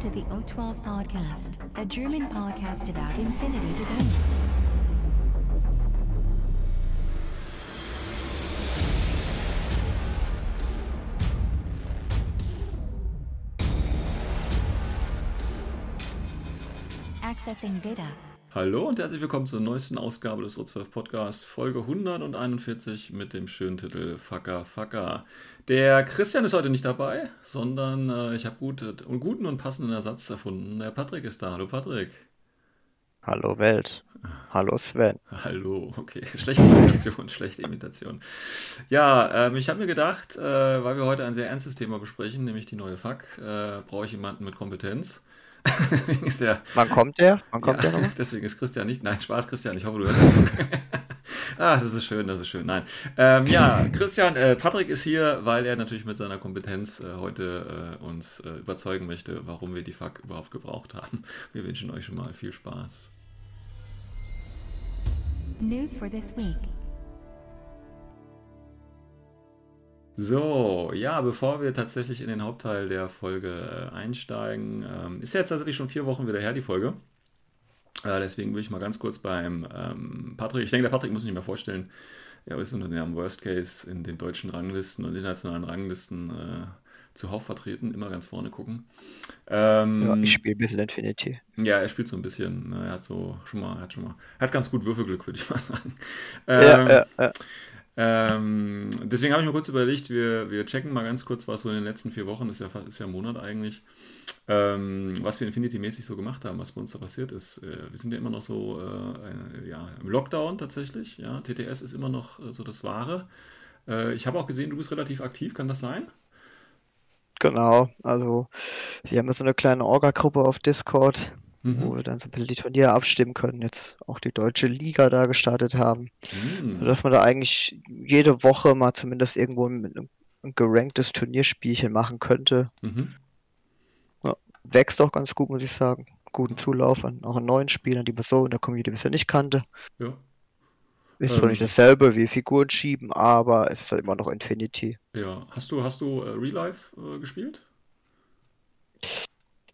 To the O12 Podcast, a German podcast about infinity to go. Accessing data. Hallo und herzlich willkommen zur neuesten Ausgabe des O12 Podcasts, Folge 141 mit dem schönen Titel Fucker Fucker. Der Christian ist heute nicht dabei, sondern äh, ich habe gut, einen guten und passenden Ersatz erfunden. Der Patrick ist da. Hallo Patrick. Hallo Welt. Hallo Sven. Hallo, okay. Schlechte Imitation, schlechte Imitation. Ja, ähm, ich habe mir gedacht, äh, weil wir heute ein sehr ernstes Thema besprechen, nämlich die neue Fuck, äh, brauche ich jemanden mit Kompetenz. Deswegen ist der. Wann kommt der? Wann kommt ja, der noch? Deswegen ist Christian nicht. Nein, Spaß, Christian. Ich hoffe, du hörst davon. ah, das ist schön, das ist schön. Nein. Ähm, ja, Christian, äh, Patrick ist hier, weil er natürlich mit seiner Kompetenz äh, heute äh, uns äh, überzeugen möchte, warum wir die Fuck überhaupt gebraucht haben. Wir wünschen euch schon mal viel Spaß. News for this week. So, ja, bevor wir tatsächlich in den Hauptteil der Folge äh, einsteigen, ähm, ist ja jetzt tatsächlich schon vier Wochen wieder her, die Folge. Äh, deswegen will ich mal ganz kurz beim ähm, Patrick, ich denke, der Patrick muss sich mehr vorstellen, er ist unter dem Worst Case in den deutschen Ranglisten und internationalen Ranglisten äh, zuhauf vertreten, immer ganz vorne gucken. Ähm, ja, ich spiele ein bisschen Infinity. Ja, er spielt so ein bisschen. Ne, er hat so schon mal, er hat schon mal, hat ganz gut Würfelglück, würde ich mal sagen. Ähm, ja, ja, ja. Ähm, deswegen habe ich mir kurz überlegt, wir, wir checken mal ganz kurz, was so in den letzten vier Wochen, ist ja, ist ja ein Monat eigentlich, ähm, was wir Infinity-mäßig so gemacht haben, was bei uns da passiert ist. Äh, wir sind ja immer noch so äh, ja, im Lockdown tatsächlich. Ja, TTS ist immer noch äh, so das Wahre. Äh, ich habe auch gesehen, du bist relativ aktiv, kann das sein? Genau, also wir haben so eine kleine Orga-Gruppe auf Discord mhm. wo wir dann so ein bisschen die Turniere abstimmen können, jetzt auch die deutsche Liga da gestartet haben. Mhm. Sodass man da eigentlich jede Woche mal zumindest irgendwo ein, ein geranktes Turnierspielchen machen könnte. Mhm. Ja, wächst auch ganz gut, muss ich sagen. Guten Zulauf an auch an neuen Spielern, die man so in der Community bisher nicht kannte. Ja. Ist zwar ähm, nicht dasselbe wie Figuren schieben, aber es ist halt immer noch Infinity. Ja, hast du, hast du äh, Real Life äh, gespielt?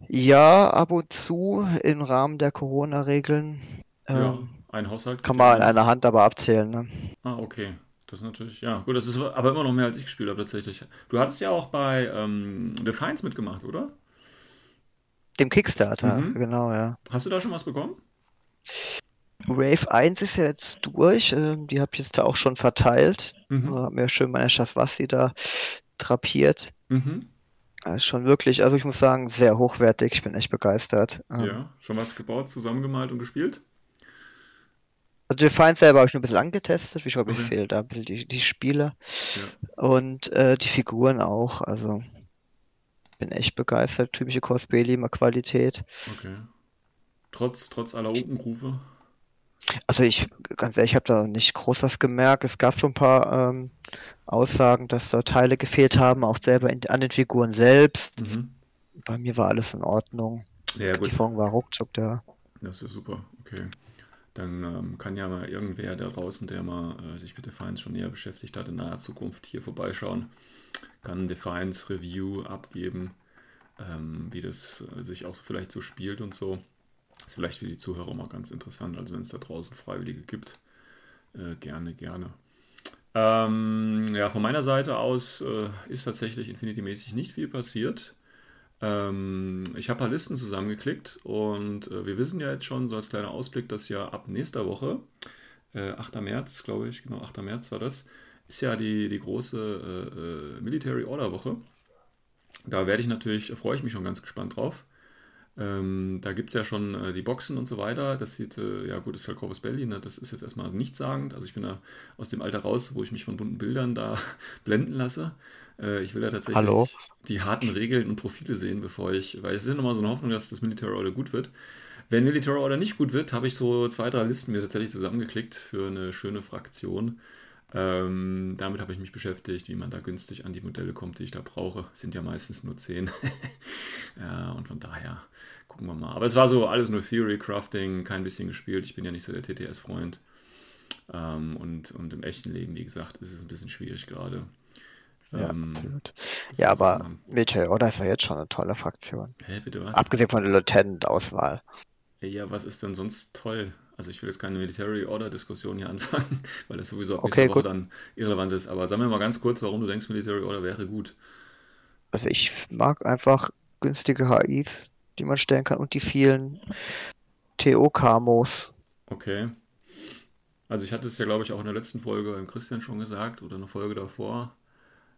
Ja, ab und zu im Rahmen der Corona-Regeln. Ja, ähm, ein Haushalt. Kann man in einer Hand aber abzählen. Ne? Ah, okay. Das ist natürlich, ja, gut, das ist aber immer noch mehr als ich gespielt habe tatsächlich. Du hattest ja auch bei ähm, Defiance mitgemacht, oder? Dem Kickstarter, mhm. genau, ja. Hast du da schon was bekommen? Wave 1 ist ja jetzt durch, ähm, die habe ich jetzt da auch schon verteilt. Mhm. Habe mir schön meine Schaswassi da drapiert. Mhm. Ja, schon wirklich, also ich muss sagen, sehr hochwertig. Ich bin echt begeistert. Ähm, ja, schon was gebaut, zusammengemalt und gespielt? Also Defiance selber habe ich nur ein bisschen angetestet. Ich glaube, okay. fehlt da ein bisschen die, die Spiele. Ja. Und äh, die Figuren auch. Also bin echt begeistert. Typische Cosplay, immer Qualität. Okay. Trotz, trotz aller Openrufe? Also ich, ganz ehrlich, ich habe da nicht groß was gemerkt. Es gab so ein paar ähm, Aussagen, dass da Teile gefehlt haben, auch selber in, an den Figuren selbst. Mhm. Bei mir war alles in Ordnung. Ja, gut. Die Form war ruckzuck da. Das ist super, okay. Dann ähm, kann ja mal irgendwer da draußen, der mal äh, sich mit Defiance schon näher beschäftigt hat, in naher Zukunft hier vorbeischauen, kann Defiance Review abgeben, ähm, wie das äh, sich auch vielleicht so spielt und so. Ist vielleicht für die Zuhörer mal ganz interessant, also wenn es da draußen Freiwillige gibt, äh, gerne, gerne. Ähm, ja, von meiner Seite aus äh, ist tatsächlich Infinity-mäßig nicht viel passiert. Ähm, ich habe ein paar Listen zusammengeklickt und äh, wir wissen ja jetzt schon, so als kleiner Ausblick, dass ja ab nächster Woche, äh, 8. März, glaube ich, genau, 8. März war das, ist ja die, die große äh, äh, Military Order Woche. Da werde ich natürlich, freue ich mich schon ganz gespannt drauf. Ähm, da gibt es ja schon äh, die Boxen und so weiter. Das sieht, äh, ja gut, das ist halt Corvus Belli, ne? das ist jetzt erstmal nichtssagend. Also ich bin da aus dem Alter raus, wo ich mich von bunten Bildern da blenden lasse. Äh, ich will ja tatsächlich Hallo? die harten Regeln und Profile sehen, bevor ich, weil es ist ja nochmal so eine Hoffnung, dass das Military Order gut wird. Wenn Military Order nicht gut wird, habe ich so zwei, drei Listen mir tatsächlich zusammengeklickt für eine schöne Fraktion. Ähm, damit habe ich mich beschäftigt, wie man da günstig an die Modelle kommt, die ich da brauche. Sind ja meistens nur 10. ja, und von daher gucken wir mal. Aber es war so alles nur Theory, Crafting, kein bisschen gespielt. Ich bin ja nicht so der TTS-Freund. Ähm, und, und im echten Leben, wie gesagt, ist es ein bisschen schwierig gerade. Ja, ähm, absolut. Ja, aber Military Order ist ja jetzt schon eine tolle Fraktion. Hä, bitte was? Abgesehen von der Lieutenant-Auswahl. Ja, was ist denn sonst toll? Also ich will jetzt keine Military Order Diskussion hier anfangen, weil das sowieso ab okay, nächste Woche dann irrelevant ist. Aber sag mir mal ganz kurz, warum du denkst, Military Order wäre gut. Also ich mag einfach günstige HIs, die man stellen kann und die vielen TO-Kamos. Okay. Also ich hatte es ja, glaube ich, auch in der letzten Folge beim Christian schon gesagt oder eine Folge davor.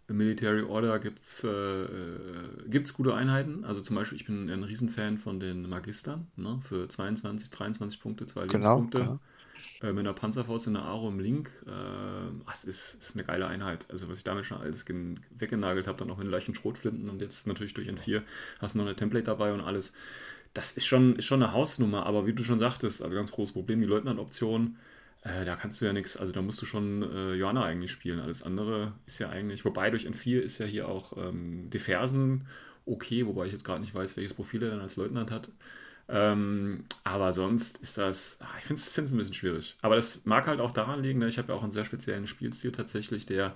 Im Military Order gibt es äh, äh gute Einheiten. Also zum Beispiel, ich bin ein Riesenfan von den Magistern ne? für 22, 23 Punkte, zwei genau, Lebenspunkte. Genau. Äh, mit einer Panzerfaust in der Aro im Link. Äh, das ist, ist, eine geile Einheit. Also was ich damit schon alles weggenagelt habe, dann auch mit leichten Schrotflinten und jetzt natürlich durch N4 hast du noch eine Template dabei und alles. Das ist schon, ist schon eine Hausnummer, aber wie du schon sagtest, also ganz großes Problem, die Leutnant-Option äh, da kannst du ja nichts, also da musst du schon äh, Johanna eigentlich spielen. Alles andere ist ja eigentlich, wobei durch N4 ist ja hier auch ähm, Defersen okay, wobei ich jetzt gerade nicht weiß, welches Profil er dann als Leutnant hat. Ähm, aber sonst ist das, ach, ich finde es ein bisschen schwierig. Aber das mag halt auch daran liegen, ne? ich habe ja auch einen sehr speziellen Spielstil tatsächlich, der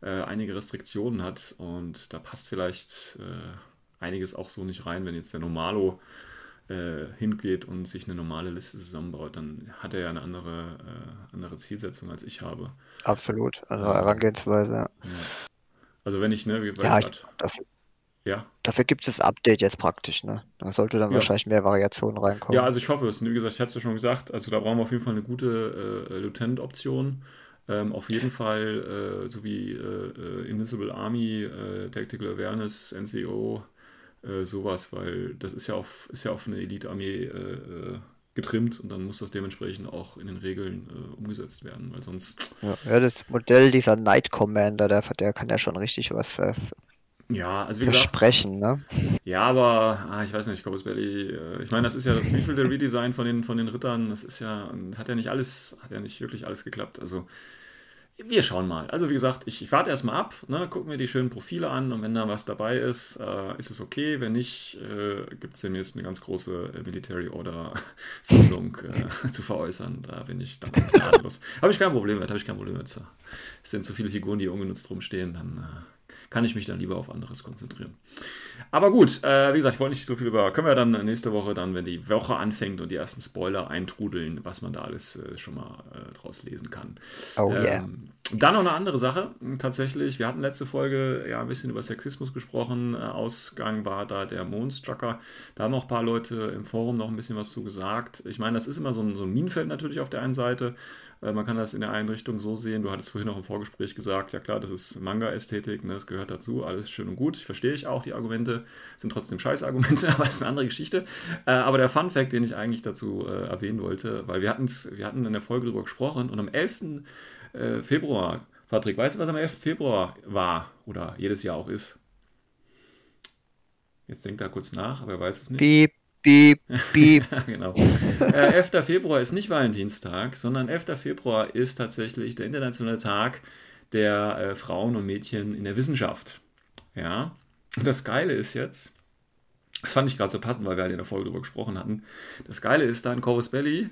äh, einige Restriktionen hat und da passt vielleicht äh, einiges auch so nicht rein, wenn jetzt der Normalo äh, hingeht und sich eine normale Liste zusammenbaut, dann hat er ja eine andere, äh, andere Zielsetzung als ich habe. Absolut, andere Herangehensweise. Ja. Also wenn ich, ne, wie ja, ich, dafür, ja. Dafür gibt es das Update jetzt praktisch, ne? Da sollte dann ja. wahrscheinlich mehr Variationen reinkommen. Ja, also ich hoffe es. Wie gesagt, ich hatte es ja schon gesagt, also da brauchen wir auf jeden Fall eine gute äh, Lieutenant-Option. Ähm, auf jeden Fall, äh, so wie äh, Invincible Army, äh, Tactical Awareness, NCO, äh, sowas, weil das ist ja auf, ist ja auf eine Elite-Armee äh, äh, getrimmt und dann muss das dementsprechend auch in den Regeln äh, umgesetzt werden, weil sonst. Ja, ja, das Modell dieser Knight Commander, der, der kann ja schon richtig was äh, ja, also wie versprechen, gesagt, ne? Ja, aber ah, ich weiß nicht, Corpus Belli, äh, ich meine, das ist ja das wievielte Redesign von den, von den Rittern, das ist ja, hat ja nicht alles, hat ja nicht wirklich alles geklappt. Also wir schauen mal. Also wie gesagt, ich, ich warte erstmal ab, ne, gucke mir die schönen Profile an und wenn da was dabei ist, äh, ist es okay. Wenn nicht, äh, gibt es demnächst eine ganz große äh, Military Order Sammlung äh, zu veräußern. Da bin ich dann gnadenlos. habe ich kein Problem mit, habe ich kein Problem mit. Es sind zu viele Figuren, die ungenutzt rumstehen, dann äh, kann ich mich dann lieber auf anderes konzentrieren. Aber gut, äh, wie gesagt, ich wollte nicht so viel über. Können wir dann nächste Woche dann, wenn die Woche anfängt und die ersten Spoiler eintrudeln, was man da alles äh, schon mal äh, draus lesen kann. Oh ähm, yeah. Dann noch eine andere Sache. Tatsächlich, wir hatten letzte Folge ja ein bisschen über Sexismus gesprochen. Äh, Ausgang war da der Moonstrucker. Da haben noch ein paar Leute im Forum noch ein bisschen was zu gesagt. Ich meine, das ist immer so ein, so ein Minenfeld natürlich auf der einen Seite. Äh, man kann das in der einen Richtung so sehen. Du hattest vorhin noch im Vorgespräch gesagt, ja klar, das ist Manga-Ästhetik, ne, das gehört dazu, alles schön und gut. Ich verstehe ich auch die Argumente, sind trotzdem Scheißargumente, aber das ist eine andere Geschichte. Äh, aber der Fun-Fact, den ich eigentlich dazu äh, erwähnen wollte, weil wir, wir hatten in der Folge darüber gesprochen und am 11. Februar, Patrick, weißt du, was am 11. Februar war oder jedes Jahr auch ist? Jetzt denkt da kurz nach, aber er weiß es nicht. Piep. Piep, piep. genau. Äh, 11. Februar ist nicht Valentinstag, sondern 11. Februar ist tatsächlich der internationale Tag der äh, Frauen und Mädchen in der Wissenschaft. Ja. Und das Geile ist jetzt, das fand ich gerade so passend, weil wir halt in der Folge darüber gesprochen hatten. Das Geile ist dann, Corvus Belly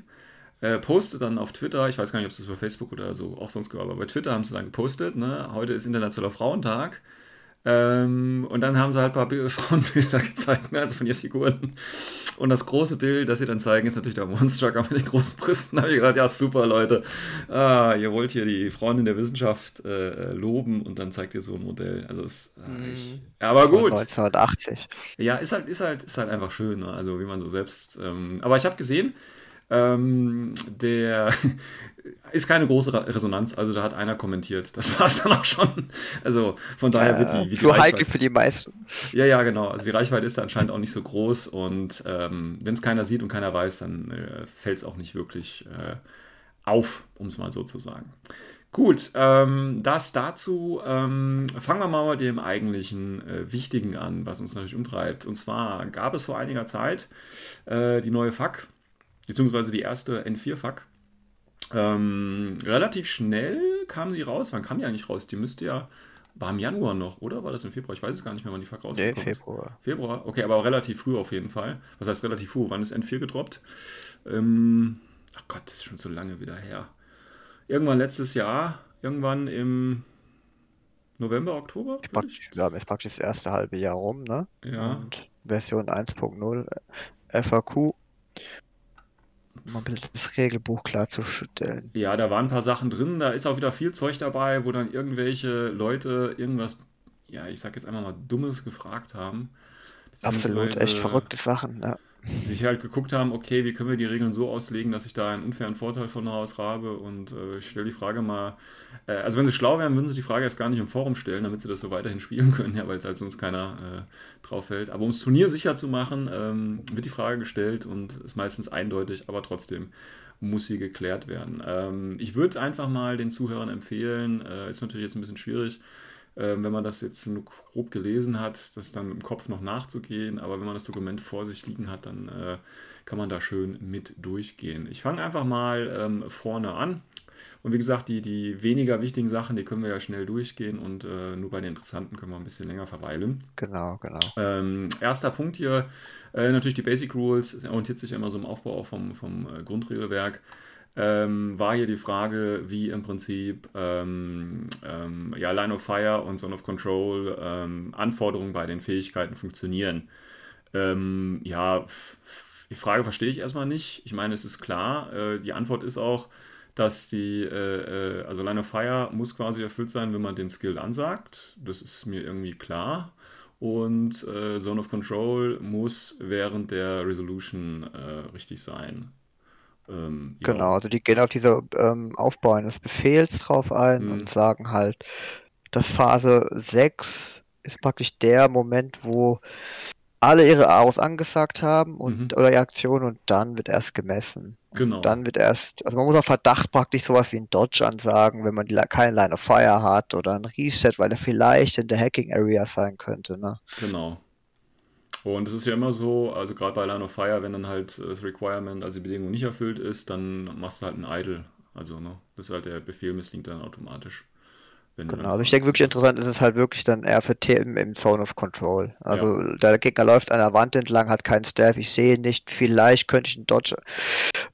äh, postet dann auf Twitter, ich weiß gar nicht, ob es das bei Facebook oder so auch sonst war, aber bei Twitter haben sie dann gepostet, ne? heute ist Internationaler Frauentag. Ähm, und dann haben sie halt ein paar Frauenbilder gezeigt, ne, also von ihren Figuren. Und das große Bild, das sie dann zeigen, ist natürlich der Monstrucker mit den großen Brüsten. Da habe ich gedacht, ja, super, Leute. Ah, ihr wollt hier die Frauen in der Wissenschaft äh, loben und dann zeigt ihr so ein Modell. Also, das, äh, ich, mhm. aber gut. 1980. Ja, ist halt, ist halt, ist halt einfach schön, ne? also wie man so selbst. Ähm, aber ich habe gesehen, ähm, der ist keine große Resonanz, also da hat einer kommentiert. Das war es dann auch schon. Also von daher wird die, wie so heikel für die meisten. Ja, ja, genau. Also die Reichweite ist da anscheinend auch nicht so groß und ähm, wenn es keiner sieht und keiner weiß, dann äh, fällt es auch nicht wirklich äh, auf, um es mal so zu sagen. Gut, ähm, das dazu. Ähm, fangen wir mal mit dem eigentlichen äh, Wichtigen an, was uns natürlich umtreibt. Und zwar gab es vor einiger Zeit äh, die neue FAQ beziehungsweise die erste N4-Fuck. Ähm, relativ schnell kam sie raus. Wann kam die eigentlich raus? Die müsste ja, war im Januar noch, oder? War das im Februar? Ich weiß es gar nicht mehr, wann die Fuck rauskommt. Nee, Februar. Februar, okay, aber relativ früh auf jeden Fall. Was heißt relativ früh? Wann ist N4 gedroppt? Ähm, ach Gott, das ist schon so lange wieder her. Irgendwann letztes Jahr, irgendwann im November, Oktober? Ich praktisch, haben jetzt praktisch das erste halbe Jahr rum, ne? Ja. Und Version 1.0 FAQ. Man will das Regelbuch klarzustellen. Ja, da waren ein paar Sachen drin. Da ist auch wieder viel Zeug dabei, wo dann irgendwelche Leute irgendwas, ja, ich sag jetzt einfach mal Dummes gefragt haben. Absolut, echt verrückte Sachen, ja sich halt geguckt haben, okay, wie können wir die Regeln so auslegen, dass ich da einen unfairen Vorteil von Haus habe und äh, ich stelle die Frage mal, äh, also wenn sie schlau wären, würden sie die Frage erst gar nicht im Forum stellen, damit sie das so weiterhin spielen können, ja, weil es halt sonst keiner äh, drauf fällt. Aber um das Turnier sicher zu machen, ähm, wird die Frage gestellt und ist meistens eindeutig, aber trotzdem muss sie geklärt werden. Ähm, ich würde einfach mal den Zuhörern empfehlen, äh, ist natürlich jetzt ein bisschen schwierig, wenn man das jetzt nur grob gelesen hat, das dann im Kopf noch nachzugehen. Aber wenn man das Dokument vor sich liegen hat, dann äh, kann man da schön mit durchgehen. Ich fange einfach mal ähm, vorne an. Und wie gesagt, die, die weniger wichtigen Sachen, die können wir ja schnell durchgehen und äh, nur bei den interessanten können wir ein bisschen länger verweilen. Genau, genau. Ähm, erster Punkt hier, äh, natürlich die Basic Rules, orientiert sich immer so im Aufbau auch vom, vom äh, Grundregelwerk ähm, war hier die Frage, wie im Prinzip ähm, ähm, ja, Line of Fire und Zone of Control ähm, Anforderungen bei den Fähigkeiten funktionieren. Ähm, ja, die Frage verstehe ich erstmal nicht. Ich meine, es ist klar, äh, die Antwort ist auch, dass die, äh, äh, also Line of Fire muss quasi erfüllt sein, wenn man den Skill ansagt. Das ist mir irgendwie klar. Und äh, Zone of Control muss während der Resolution äh, richtig sein. Ähm, ja. Genau, also die gehen auf diese ähm, Aufbau eines Befehls drauf ein mhm. und sagen halt, dass Phase 6 ist praktisch der Moment, wo alle ihre Aros angesagt haben und mhm. oder die Aktion und dann wird erst gemessen. Genau. Und dann wird erst, also man muss auf Verdacht praktisch sowas wie ein Dodge ansagen, wenn man die, keine Line of Fire hat oder ein Reset, weil er vielleicht in der Hacking Area sein könnte. Ne? Genau. Und es ist ja immer so, also gerade bei Line of Fire, wenn dann halt das Requirement, also die Bedingung nicht erfüllt ist, dann machst du halt einen Idle. Also, ne, das ist halt der Befehl misslingt dann automatisch. Genau, also ich denke wirklich interessant ist es halt wirklich dann eher für Themen im Zone of Control. Also ja. der Gegner läuft an der Wand entlang, hat keinen Staff, ich sehe nicht, vielleicht könnte ich ihn dodge,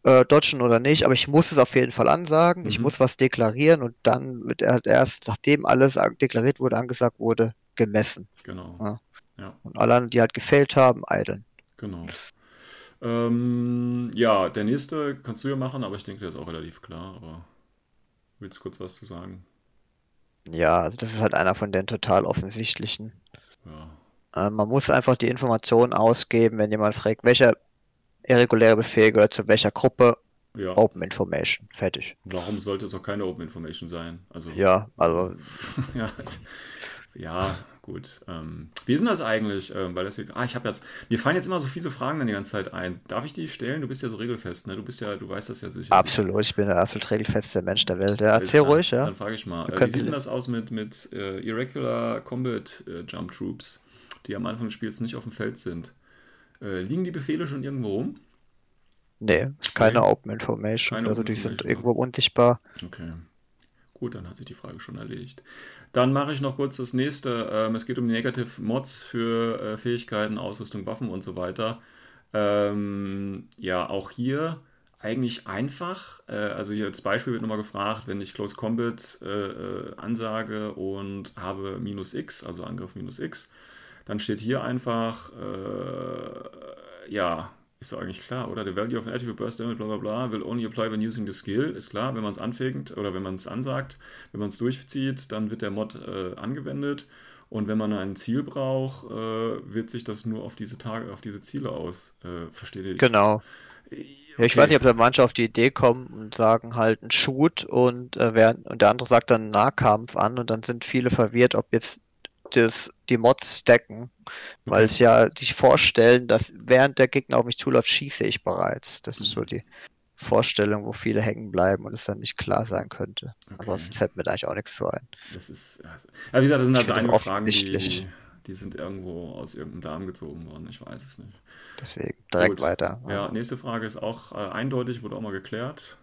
äh, dodgen oder nicht, aber ich muss es auf jeden Fall ansagen, mhm. ich muss was deklarieren und dann wird er halt erst, nachdem alles deklariert wurde, angesagt wurde, gemessen. Genau. Ja. Ja. Und alle, die halt gefällt haben, eideln. Genau. Ähm, ja, der nächste kannst du ja machen, aber ich denke, der ist auch relativ klar. Aber willst du kurz was zu sagen? Ja, also das ist halt einer von den total offensichtlichen. Ja. Ähm, man muss einfach die Informationen ausgeben, wenn jemand fragt, welcher irreguläre Befehl gehört zu welcher Gruppe. Ja. Open Information, fertig. Warum sollte es auch keine Open Information sein? Also, ja, also. ja, also, ja, gut. Ähm, wie ist denn das eigentlich? Ähm, weil das hier, ah, ich habe jetzt, mir fallen jetzt immer so viele Fragen dann die ganze Zeit ein. Darf ich die stellen? Du bist ja so regelfest, ne? Du bist ja, du weißt das ja sicher. Absolut, ich bin der absolut regelfeste Mensch der Welt. Ja, erzähl ruhig, ja. Dann frage ich mal. Äh, wie sieht denn das aus mit, mit äh, Irregular Combat äh, Jump Troops, die am Anfang des Spiels nicht auf dem Feld sind? Äh, liegen die Befehle schon irgendwo rum? Nee, keine okay. Open Information. Keine also Open die Information, sind irgendwo unsichtbar. Okay. Gut, dann hat sich die Frage schon erledigt. Dann mache ich noch kurz das nächste. Ähm, es geht um die Negative Mods für äh, Fähigkeiten, Ausrüstung, Waffen und so weiter. Ähm, ja, auch hier eigentlich einfach. Äh, also hier als Beispiel wird nochmal gefragt, wenn ich Close Combat äh, äh, ansage und habe minus X, also Angriff minus X, dann steht hier einfach, äh, ja, ist doch eigentlich klar, oder? The value of an attribute burst damage, bla bla bla, will only apply when using the skill. Ist klar, wenn man es anfängt oder wenn man es ansagt, wenn man es durchzieht, dann wird der Mod äh, angewendet. Und wenn man ein Ziel braucht, äh, wird sich das nur auf diese Tage, auf diese Ziele aus. Äh, versteht ihr? Genau. Okay. Ja, ich weiß nicht, ob da manche auf die Idee kommen und sagen halt ein Shoot und, äh, wer, und der andere sagt dann Nahkampf an und dann sind viele verwirrt, ob jetzt das, die Mods stacken, weil es ja sich vorstellen, dass während der Gegner auf mich zuläuft, schieße ich bereits. Das ist so mhm. die Vorstellung, wo viele hängen bleiben und es dann nicht klar sein könnte. Okay. Ansonsten fällt mir da eigentlich auch nichts zu ein. Das ist, also, ja, wie gesagt, das sind also einige Fragen, die, die sind irgendwo aus irgendeinem Darm gezogen worden. Ich weiß es nicht. Deswegen direkt Gut. weiter. Ja, nächste Frage ist auch äh, eindeutig, wurde auch mal geklärt.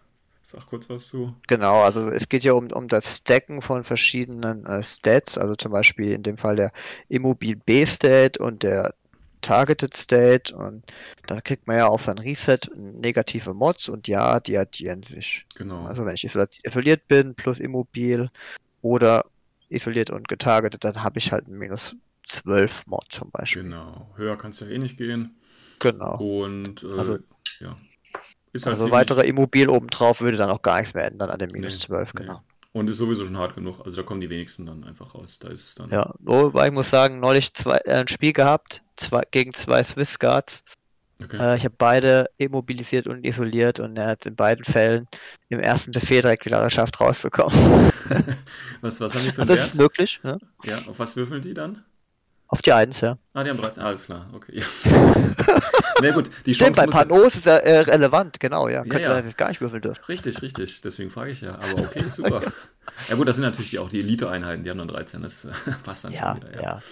Sag kurz was zu. Genau, also es geht ja um, um das Stacken von verschiedenen äh, Stats, also zum Beispiel in dem Fall der Immobil B-State und der Targeted State und dann kriegt man ja auf sein Reset negative Mods und ja, die addieren sich. Genau. Also wenn ich isoliert bin plus Immobil oder isoliert und getargetet, dann habe ich halt ein minus 12 Mod zum Beispiel. Genau. Höher kann es ja eh nicht gehen. Genau. Und äh, Also- ja. Ist halt Also weitere Immobil obendrauf würde dann auch gar nichts mehr ändern an dem minus Nee, 12, nee. genau. Und ist sowieso schon hart genug. Also da kommen die wenigsten dann einfach raus. Da ist es dann. Ja, wobei ich muss sagen, neulich zwei, äh, ein Spiel gehabt, zwei, gegen zwei Swiss Guards. Okay. Äh, ich habe beide immobilisiert und isoliert und er hat in beiden Fällen im ersten Befehl direkt wieder geschafft, rauszukommen. was, was haben die für einen das ist möglich, ja. Ja, auf was würfeln die dann? Auf die Eins, ja. Ah, die haben 13. Alles klar, okay. Na gut, die Stimmt, Chance bei muss ja, Panos ist ja äh, relevant, genau, ja. Könnte ja. sein, dass ich gar nicht würfeln dürfte. Richtig, richtig. Deswegen frage ich ja. Aber okay, super. Ja gut, das sind natürlich auch die Elite-Einheiten, die haben dann 13. Das äh, passt dann Ja, schon wieder. ja. Ja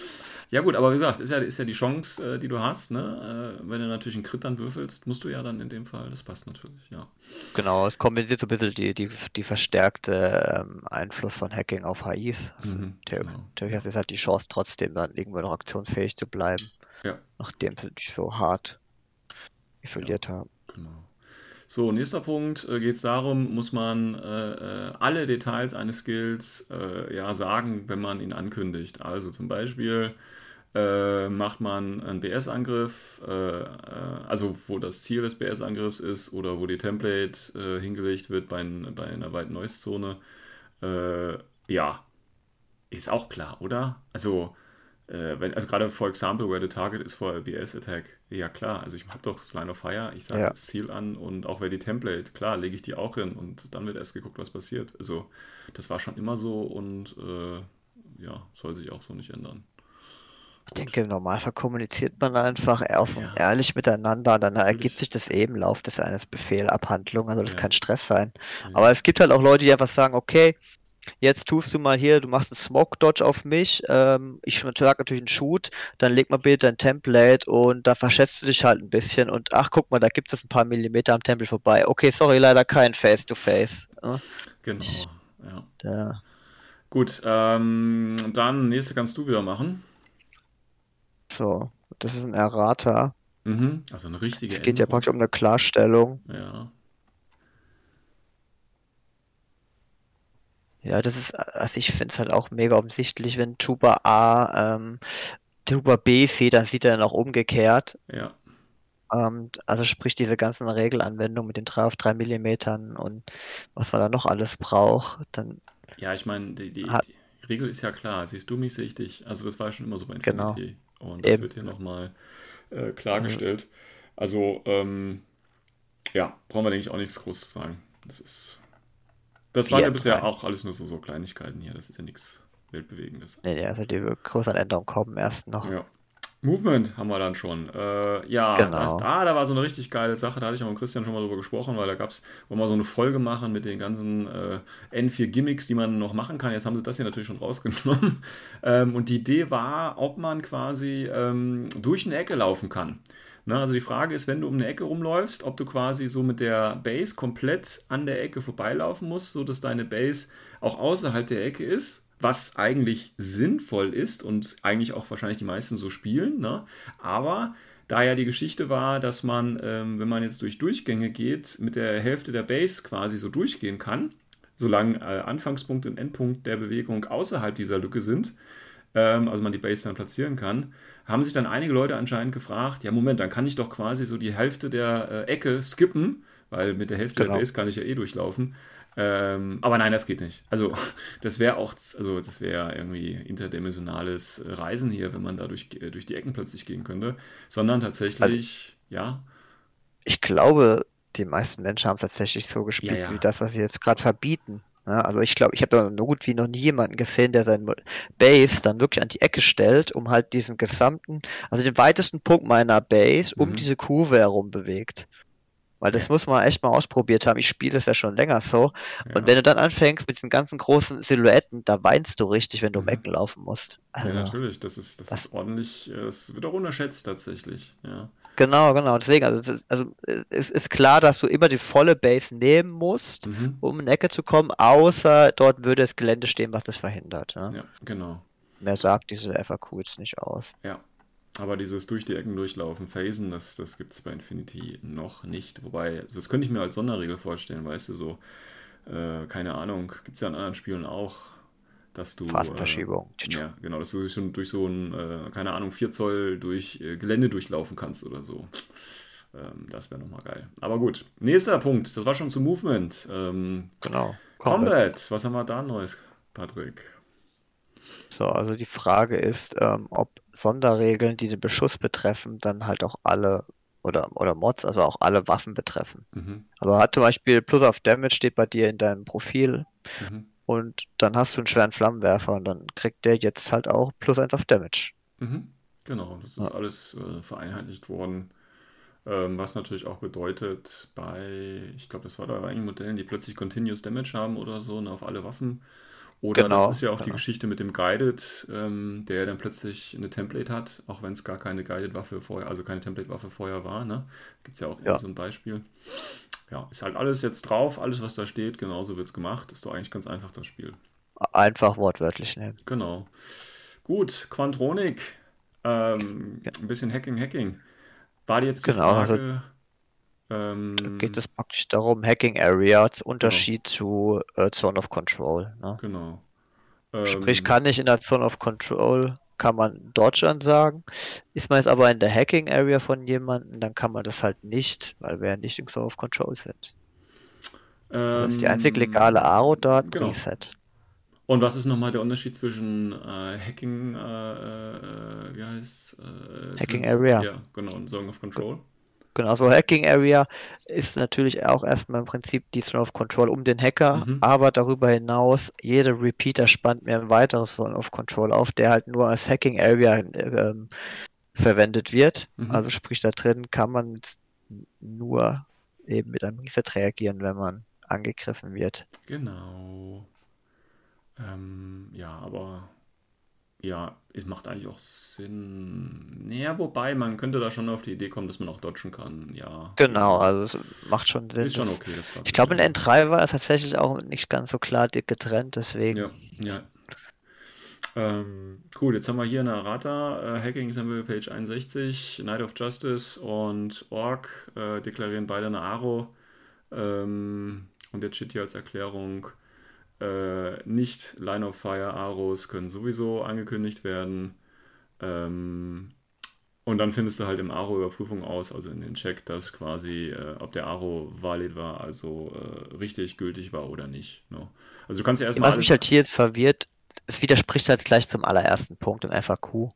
gut, aber wie gesagt, ist ja, ist ja die Chance, äh, die du hast, ne? Äh, Wenn du natürlich einen Crit dann würfelst, musst du ja dann in dem Fall, das passt natürlich, ja. Genau, es kompensiert so ein bisschen die, die, die verstärkte ähm, Einfluss von Hacking auf HIs. Also, Mhm, genau. Theoretisch ist halt die Chance trotzdem dann irgendwo noch aktionsfähig zu bleiben, Ja, nachdem sie dich so hart isoliert haben. genau. So, nächster Punkt äh, geht es darum, muss man äh, äh, alle Details eines Skills äh, ja sagen, wenn man ihn ankündigt. Also zum Beispiel äh, macht man einen BS-Angriff, äh, äh, also wo das Ziel des BS-Angriffs ist oder wo die Template äh, hingelegt wird bei, bei einer weiten Noise-Zone. Äh, ja, ist auch klar, oder? Also, äh, wenn, also gerade for example, where the target is for a BS attack, ja klar, also ich habe doch das Line of Fire, ich sage Ja. das Ziel an und auch wer die Template, klar, lege ich die auch hin und dann wird erst geguckt, was passiert. Also, das war schon immer so und ja, soll sich auch so nicht ändern. Ich denke, im Normalfall kommuniziert man einfach offen, Ja. ehrlich miteinander, dann ergibt sich das eben im Lauf des eines Befehlabhandlung, also das Ja. kann Stress sein. Ja. Aber es gibt halt auch Leute, die einfach sagen, okay, jetzt tust du mal hier, du machst einen Smoke Dodge auf mich, ähm, ich sag natürlich einen Shoot, dann leg mal bitte dein Template und da verschätzt du dich halt ein bisschen und ach, guck mal, da gibt es ein paar Millimeter am Tempel vorbei. Okay, sorry, leider kein Face-to-Face. Ja, Genau, ja. da- Gut, ähm, dann nächste kannst du wieder machen. So, das ist ein Errata. Mhm. Also eine richtige Es geht ja Änderung. praktisch um eine Klarstellung. Ja, Ja, das ist, also ich finde es halt auch mega offensichtlich, wenn Tuba A ähm, Tuba B sieht, dann sieht er dann auch umgekehrt. ja, Ähm, also sprich diese ganzen Regelanwendungen mit den 3 auf 3 Millimetern und was man da noch alles braucht, dann ja, ich meine, die, die, die Regel ist ja klar. Siehst du mich, sehe ich dich. Also das war ja schon immer so bei Genau. Und das Eben. wird hier nochmal äh, klargestellt. Also, ähm, ja, brauchen wir, denke ich, auch nichts groß zu sagen. Das ist. Das waren Ja, bisher auch alles nur so, so Kleinigkeiten hier. Das ist ja nichts Weltbewegendes. nee, nee, also die größeren Änderungen kommen erst noch. Ja. Movement haben wir dann schon. Äh, ja, Genau. das, ah, da war so eine richtig geile Sache, da hatte ich auch mit Christian schon mal drüber gesprochen, weil da gab es, wollen wir so eine Folge machen mit den ganzen äh, N4-Gimmicks, die man noch machen kann. Jetzt haben sie das hier natürlich schon rausgenommen. ähm, und die Idee war, ob man quasi ähm, durch eine Ecke laufen kann. Ne, also die Frage ist, wenn du um eine Ecke rumläufst, ob du quasi so mit der Base komplett an der Ecke vorbeilaufen musst, sodass deine Base auch außerhalb der Ecke ist, was eigentlich sinnvoll ist und eigentlich auch wahrscheinlich die meisten so spielen. Ne? Aber da ja die Geschichte war, dass man, ähm, wenn man jetzt durch Durchgänge geht, mit der Hälfte der Base quasi so durchgehen kann, solange äh, Anfangspunkt und Endpunkt der Bewegung außerhalb dieser Lücke sind, ähm, also man die Base dann platzieren kann, haben sich dann einige Leute anscheinend gefragt, ja Moment, dann kann ich doch quasi so die Hälfte der äh, Ecke skippen, weil mit der Hälfte Genau. der Base kann ich ja eh durchlaufen. Ähm, aber nein, das geht nicht. Also das wäre auch, also das wäre irgendwie interdimensionales Reisen hier, wenn man da durch, äh, durch die Ecken plötzlich gehen könnte, sondern tatsächlich, ja, Ich glaube, die meisten Menschen haben es tatsächlich so gespielt, Ja, ja. wie das, was sie jetzt gerade verbieten. Ja, also ich glaube, ich habe da so gut wie noch nie jemanden gesehen, der sein Base dann wirklich an die Ecke stellt, um halt diesen gesamten, also den weitesten Punkt meiner Base um Mhm. diese Kurve herum bewegt. Weil das muss man echt mal ausprobiert haben. Ich spiele das ja schon länger so. ja. Und wenn du dann anfängst mit diesen ganzen großen Silhouetten, da weinst du richtig, wenn du Mhm. Ecken laufen musst. ja, Also, natürlich, das ist, das das- ist ordentlich, äh, es wird auch unterschätzt tatsächlich, ja. genau, genau. Deswegen, also, es ist- also äh, es ist klar, dass du immer die volle Base nehmen musst. Mhm. um in die Ecke zu kommen, außer dort würde das Gelände stehen, was das verhindert. Ja? Ja, genau. Mehr sagt diese FAQ jetzt nicht aus. Ja, aber dieses durch die Ecken durchlaufen, Phasen, das, das gibt es bei Infinity noch nicht. Wobei, also das könnte ich mir als Sonderregel vorstellen, weißt du, so, äh, keine Ahnung, gibt es ja in anderen Spielen auch. dass du. Phasenverschiebung. Äh, ja, genau, dass du durch so, durch so ein, äh, keine Ahnung, 4 Zoll durch äh, Gelände durchlaufen kannst oder so. Ähm, das wäre nochmal geil. Aber gut, nächster Punkt, das war schon zu Movement. Ähm, genau. Combat. Combat, was haben wir da Neues, Patrick? So, also die Frage ist, ähm, ob Sonderregeln, die den Beschuss betreffen, dann halt auch alle oder, oder Mods, also auch alle Waffen betreffen. Mhm. Also hat zum Beispiel Plus of Damage steht bei dir in deinem Profil mhm. und dann hast du einen schweren Flammenwerfer und dann kriegt der jetzt halt auch Plus 1 auf Damage. Mhm. Genau, das ist ja. alles äh, vereinheitlicht worden. Ähm, was natürlich auch bedeutet, bei, ich glaube, das war da bei einigen Modellen, die plötzlich Continuous Damage haben oder so ne, auf alle Waffen. Oder genau, das ist ja auch genau. die Geschichte mit dem Guided, ähm, der dann plötzlich eine Template hat, auch wenn es gar keine Guided-Waffe vorher, also keine Template-Waffe vorher war. Ne? Gibt es ja auch ja. so ein Beispiel. Ja, ist halt alles jetzt drauf, alles was da steht, genauso wird es gemacht. Ist doch eigentlich ganz einfach das Spiel. Einfach wortwörtlich nehmen. Genau. Gut, Quantronic. Ähm, ja. Ein bisschen Hacking, Hacking. War jetzt die genau, also Frage. Also, ähm, geht es praktisch darum, Hacking Area, Unterschied genau. zu äh, Zone of Control. Ne? Genau. Sprich, ähm, kann ich in der Zone of Control, kann man Deutschland sagen. Ist man jetzt aber in der Hacking Area von jemandem, dann kann man das halt nicht, weil wir ja nicht in Zone of Control sind. das ist die einzig legale Aro dort, genau. Reset. Und was ist nochmal der Unterschied zwischen äh, Hacking, äh, äh, wie heißt äh, Hacking Area. Ja, genau, und Zone of Control. Genau, so Hacking Area ist natürlich auch erstmal im Prinzip die Zone of Control um den Hacker, mhm. aber darüber hinaus, jeder Repeater spannt mir ein weiteres Zone of Control auf, der halt nur als Hacking Area ähm, verwendet wird. Mhm. Also sprich, da drin kann man nur eben mit einem Reset reagieren, wenn man angegriffen wird. Genau. Ähm, ja, aber ja, es macht eigentlich auch Sinn. Naja, wobei, man könnte da schon auf die Idee kommen, dass man auch dodgen kann, ja. Genau, also es macht schon Sinn. Ist schon okay, das Ich glaube, in N3 war es tatsächlich auch nicht ganz so klar dick getrennt, deswegen. Ja, ja. Ähm, cool, jetzt haben wir hier eine Errata, äh, Hacking Example Page 61, Night of Justice und Org äh, deklarieren beide eine Aro. Ähm, und jetzt steht hier als Erklärung, äh, nicht Line of Fire Aros können sowieso angekündigt werden. Ähm, und dann findest du halt im Aro-Überprüfung aus, also in den Check, dass quasi, äh, ob der Aro valid war, also äh, richtig gültig war oder nicht. Ne? Also du kannst ja erstmal. Was mich halt hier jetzt verwirrt, es widerspricht halt gleich zum allerersten Punkt im FAQ.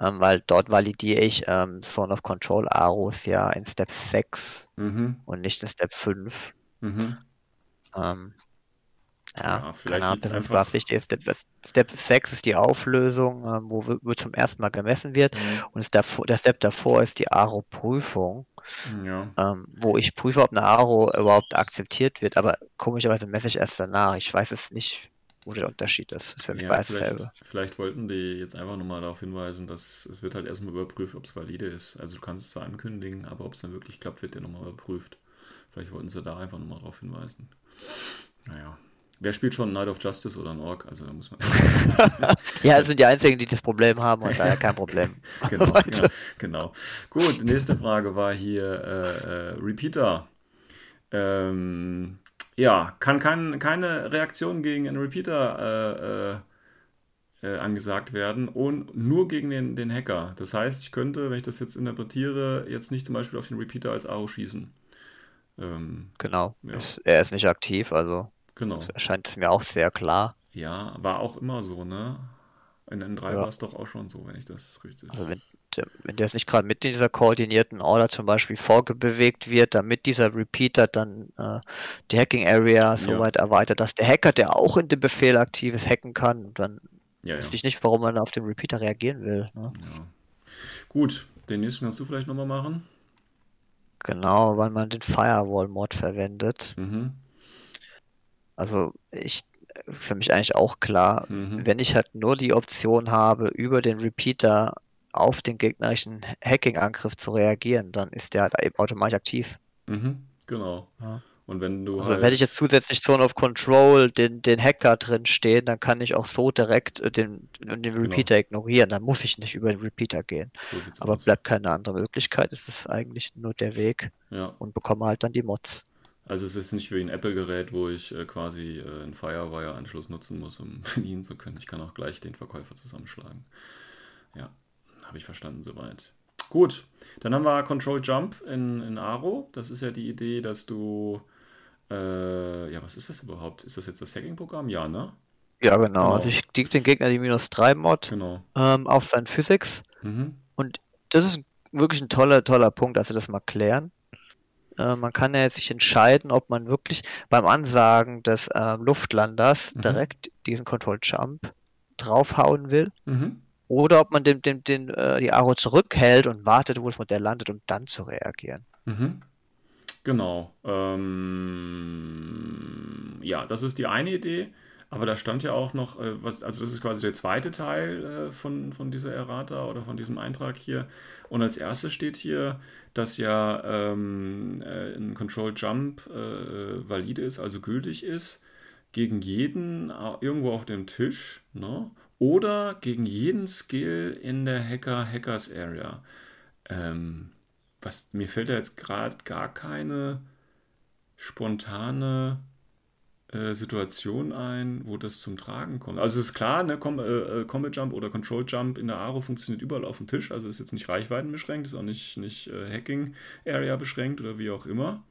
Ähm, weil dort validiere ich ähm, Zone of Control Aros ja in Step 6 mhm. und nicht in Step 5. Mhm. Ähm, ja, ja vielleicht genau, das ist einfach... wichtig. Step, Step 6 ist die Auflösung, ähm, wo, wo zum ersten Mal gemessen wird. Mhm. Und der, der Step davor ist die ARO-Prüfung, ja. ähm, wo ich prüfe, ob eine ARO überhaupt akzeptiert wird. Aber komischerweise messe ich erst danach. Ich weiß es nicht, wo der Unterschied ist. Das ist für mich ja, beides dasselbe. Vielleicht wollten die jetzt einfach nochmal darauf hinweisen, dass es wird halt erstmal überprüft, ob es valide ist. Also du kannst es zwar ankündigen, aber ob es dann wirklich klappt, wird der nochmal überprüft. Vielleicht wollten sie da einfach nochmal darauf hinweisen. Naja, Wer spielt schon Night of Justice oder ein Orc? Also da muss man. ja, das sind die einzigen, die das Problem haben und daher kein Problem. genau, genau, genau, Gut, nächste Frage war hier äh, äh, Repeater. Ähm, ja, kann kein, keine Reaktion gegen einen Repeater äh, äh, äh, angesagt werden und nur gegen den, den Hacker. Das heißt, ich könnte, wenn ich das jetzt interpretiere, jetzt nicht zum Beispiel auf den Repeater als Aro schießen. Ähm, genau. Ja. er ist nicht aktiv, also Genau. Das erscheint mir auch sehr klar. Ja, war auch immer so, ne? In N3 ja. war es doch auch schon so, wenn ich das richtig. Also wenn, wenn der jetzt nicht gerade mit dieser koordinierten Order zum Beispiel vorgebewegt wird, damit dieser Repeater dann äh, die Hacking Area so ja. weit erweitert, dass der Hacker, der auch in dem Befehl aktiv ist, hacken kann, dann ja, wüsste ich nicht, warum man auf den Repeater reagieren will. Ne? Ja. Gut, den nächsten kannst du vielleicht nochmal machen. Genau, weil man den Firewall-Mod verwendet. Mhm. Also ich für mich eigentlich auch klar, mhm. wenn ich halt nur die Option habe, über den Repeater auf den gegnerischen Hacking-Angriff zu reagieren, dann ist der halt eben automatisch aktiv. Mhm, genau. Ja. Und wenn du also halt... wenn ich jetzt zusätzlich Zone of Control den, den Hacker drin stehen, dann kann ich auch so direkt äh, den, den genau. Repeater genau. ignorieren. Dann muss ich nicht über den Repeater gehen. So Aber aus. bleibt keine andere Möglichkeit. Es ist eigentlich nur der Weg ja. und bekomme halt dann die Mods. Also es ist nicht wie ein Apple-Gerät, wo ich äh, quasi äh, einen Firewire-Anschluss nutzen muss, um bedienen zu können. Ich kann auch gleich den Verkäufer zusammenschlagen. Ja, habe ich verstanden soweit. Gut, dann haben wir Control Jump in, in Aro. Das ist ja die Idee, dass du äh, ja, was ist das überhaupt? Ist das jetzt das Hacking-Programm? Ja, ne? Ja, genau. genau. Also ich kriege den Gegner die minus 3 Mod genau. ähm, auf sein Physics. Mhm. Und das ist wirklich ein toller, toller Punkt, dass wir das mal klären. Äh, man kann ja jetzt sich entscheiden, ob man wirklich beim Ansagen des äh, Luftlanders mhm. direkt diesen Control Jump draufhauen will. Mhm. Oder ob man den, den, den, äh, die Aro zurückhält und wartet, wo das Modell landet, um dann zu reagieren. Mhm. Genau. Ähm, ja, das ist die eine Idee. Aber da stand ja auch noch, äh, was, also das ist quasi der zweite Teil äh, von, von dieser Errata oder von diesem Eintrag hier. Und als erstes steht hier, dass ja ähm, äh, ein Control Jump äh, valide ist, also gültig ist, gegen jeden äh, irgendwo auf dem Tisch ne? oder gegen jeden Skill in der Hacker-Hackers Area. Ähm, was, mir fällt da jetzt gerade gar keine spontane äh, Situation ein, wo das zum Tragen kommt. Also es ist klar, ne, Com äh, äh, Combat Jump oder Control Jump in der Aro funktioniert überall auf dem Tisch, also ist jetzt nicht reichweitenbeschränkt, ist auch nicht, nicht äh, Hacking Area beschränkt oder wie auch immer.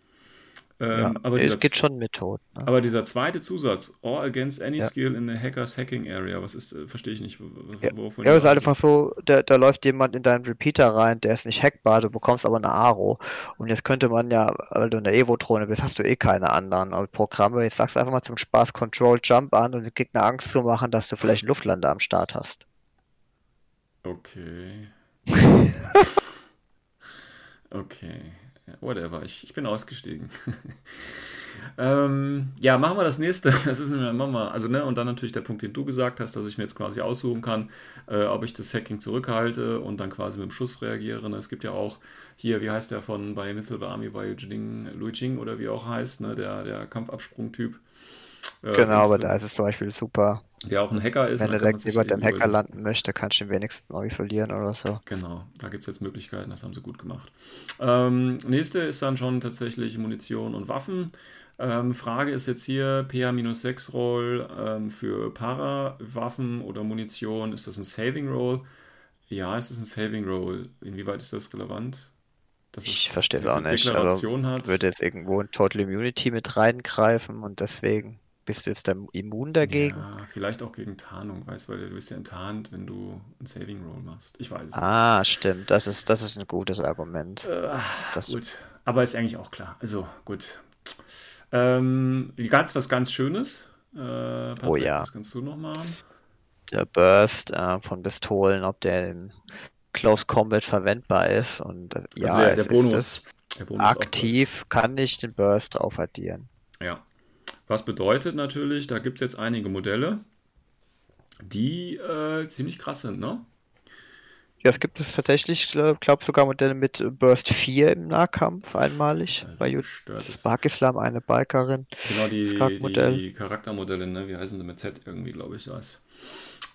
Ähm, ja, aber es gibt schon Methoden. Ne? Aber dieser zweite Zusatz, or against any ja. skill in the hacker's hacking area, was ist, äh, verstehe ich nicht. Ja, ja ist einfach so, da, da läuft jemand in deinen Repeater rein, der ist nicht hackbar, du bekommst aber eine Aro. Und jetzt könnte man ja, weil du in der Evo-Drohne bist, hast du eh keine anderen Programme. Jetzt sagst du einfach mal zum Spaß Control Jump an und den Gegner Angst zu machen, dass du vielleicht einen Luftlander am Start hast. Okay. okay whatever, ich, ich bin ausgestiegen. ähm, ja, machen wir das nächste. Das ist machen wir, also ne, und dann natürlich der Punkt, den du gesagt hast, dass ich mir jetzt quasi aussuchen kann, äh, ob ich das Hacking zurückhalte und dann quasi mit dem Schuss reagiere. Ne? Es gibt ja auch hier, wie heißt der von bei Missile Army, bei Jing, Lui Jing oder wie auch heißt, ne, der, der Kampfabsprung-Typ. Äh, genau, aber da ist es zum Beispiel super. Der auch ein Hacker ist. Wenn er direkt über dem Hacker landen möchte, kannst du ihn wenigstens noch isolieren oder so. Genau, da gibt es jetzt Möglichkeiten, das haben sie gut gemacht. Ähm, nächste ist dann schon tatsächlich Munition und Waffen. Ähm, Frage ist jetzt hier, PA-6 Roll ähm, für Para-Waffen oder Munition, ist das ein Saving Roll? Ja, es ist ein Saving Roll. Inwieweit ist das relevant? ich verstehe es auch nicht. Also, würde jetzt irgendwo ein Total Immunity mit reingreifen und deswegen bist du jetzt da immun dagegen? Ja, vielleicht auch gegen Tarnung, weißt du, weil du bist ja enttarnt, wenn du ein Saving Roll machst. Ich weiß es Ah, nicht. stimmt. Das ist, das ist ein gutes Argument. Äh, das gut. Aber ist eigentlich auch klar. Also, gut. Ähm, ganz was ganz Schönes. Äh, Patrick, oh ja. Was kannst du noch machen? Der Burst äh, von Pistolen, ob der in Close Combat verwendbar ist. Und äh, ja, also der, der Bonus, der Bonus aktiv kann ich den Burst drauf addieren. Ja, was bedeutet natürlich, da gibt es jetzt einige Modelle, die äh, ziemlich krass sind, ne? Ja, es gibt es tatsächlich, ich glaube sogar Modelle mit Burst 4 im Nahkampf einmalig. Also bei Sparkislam eine Bikerin. Genau, die, die, die, Charaktermodelle, ne? wie heißen sie mit Z irgendwie, glaube ich, das.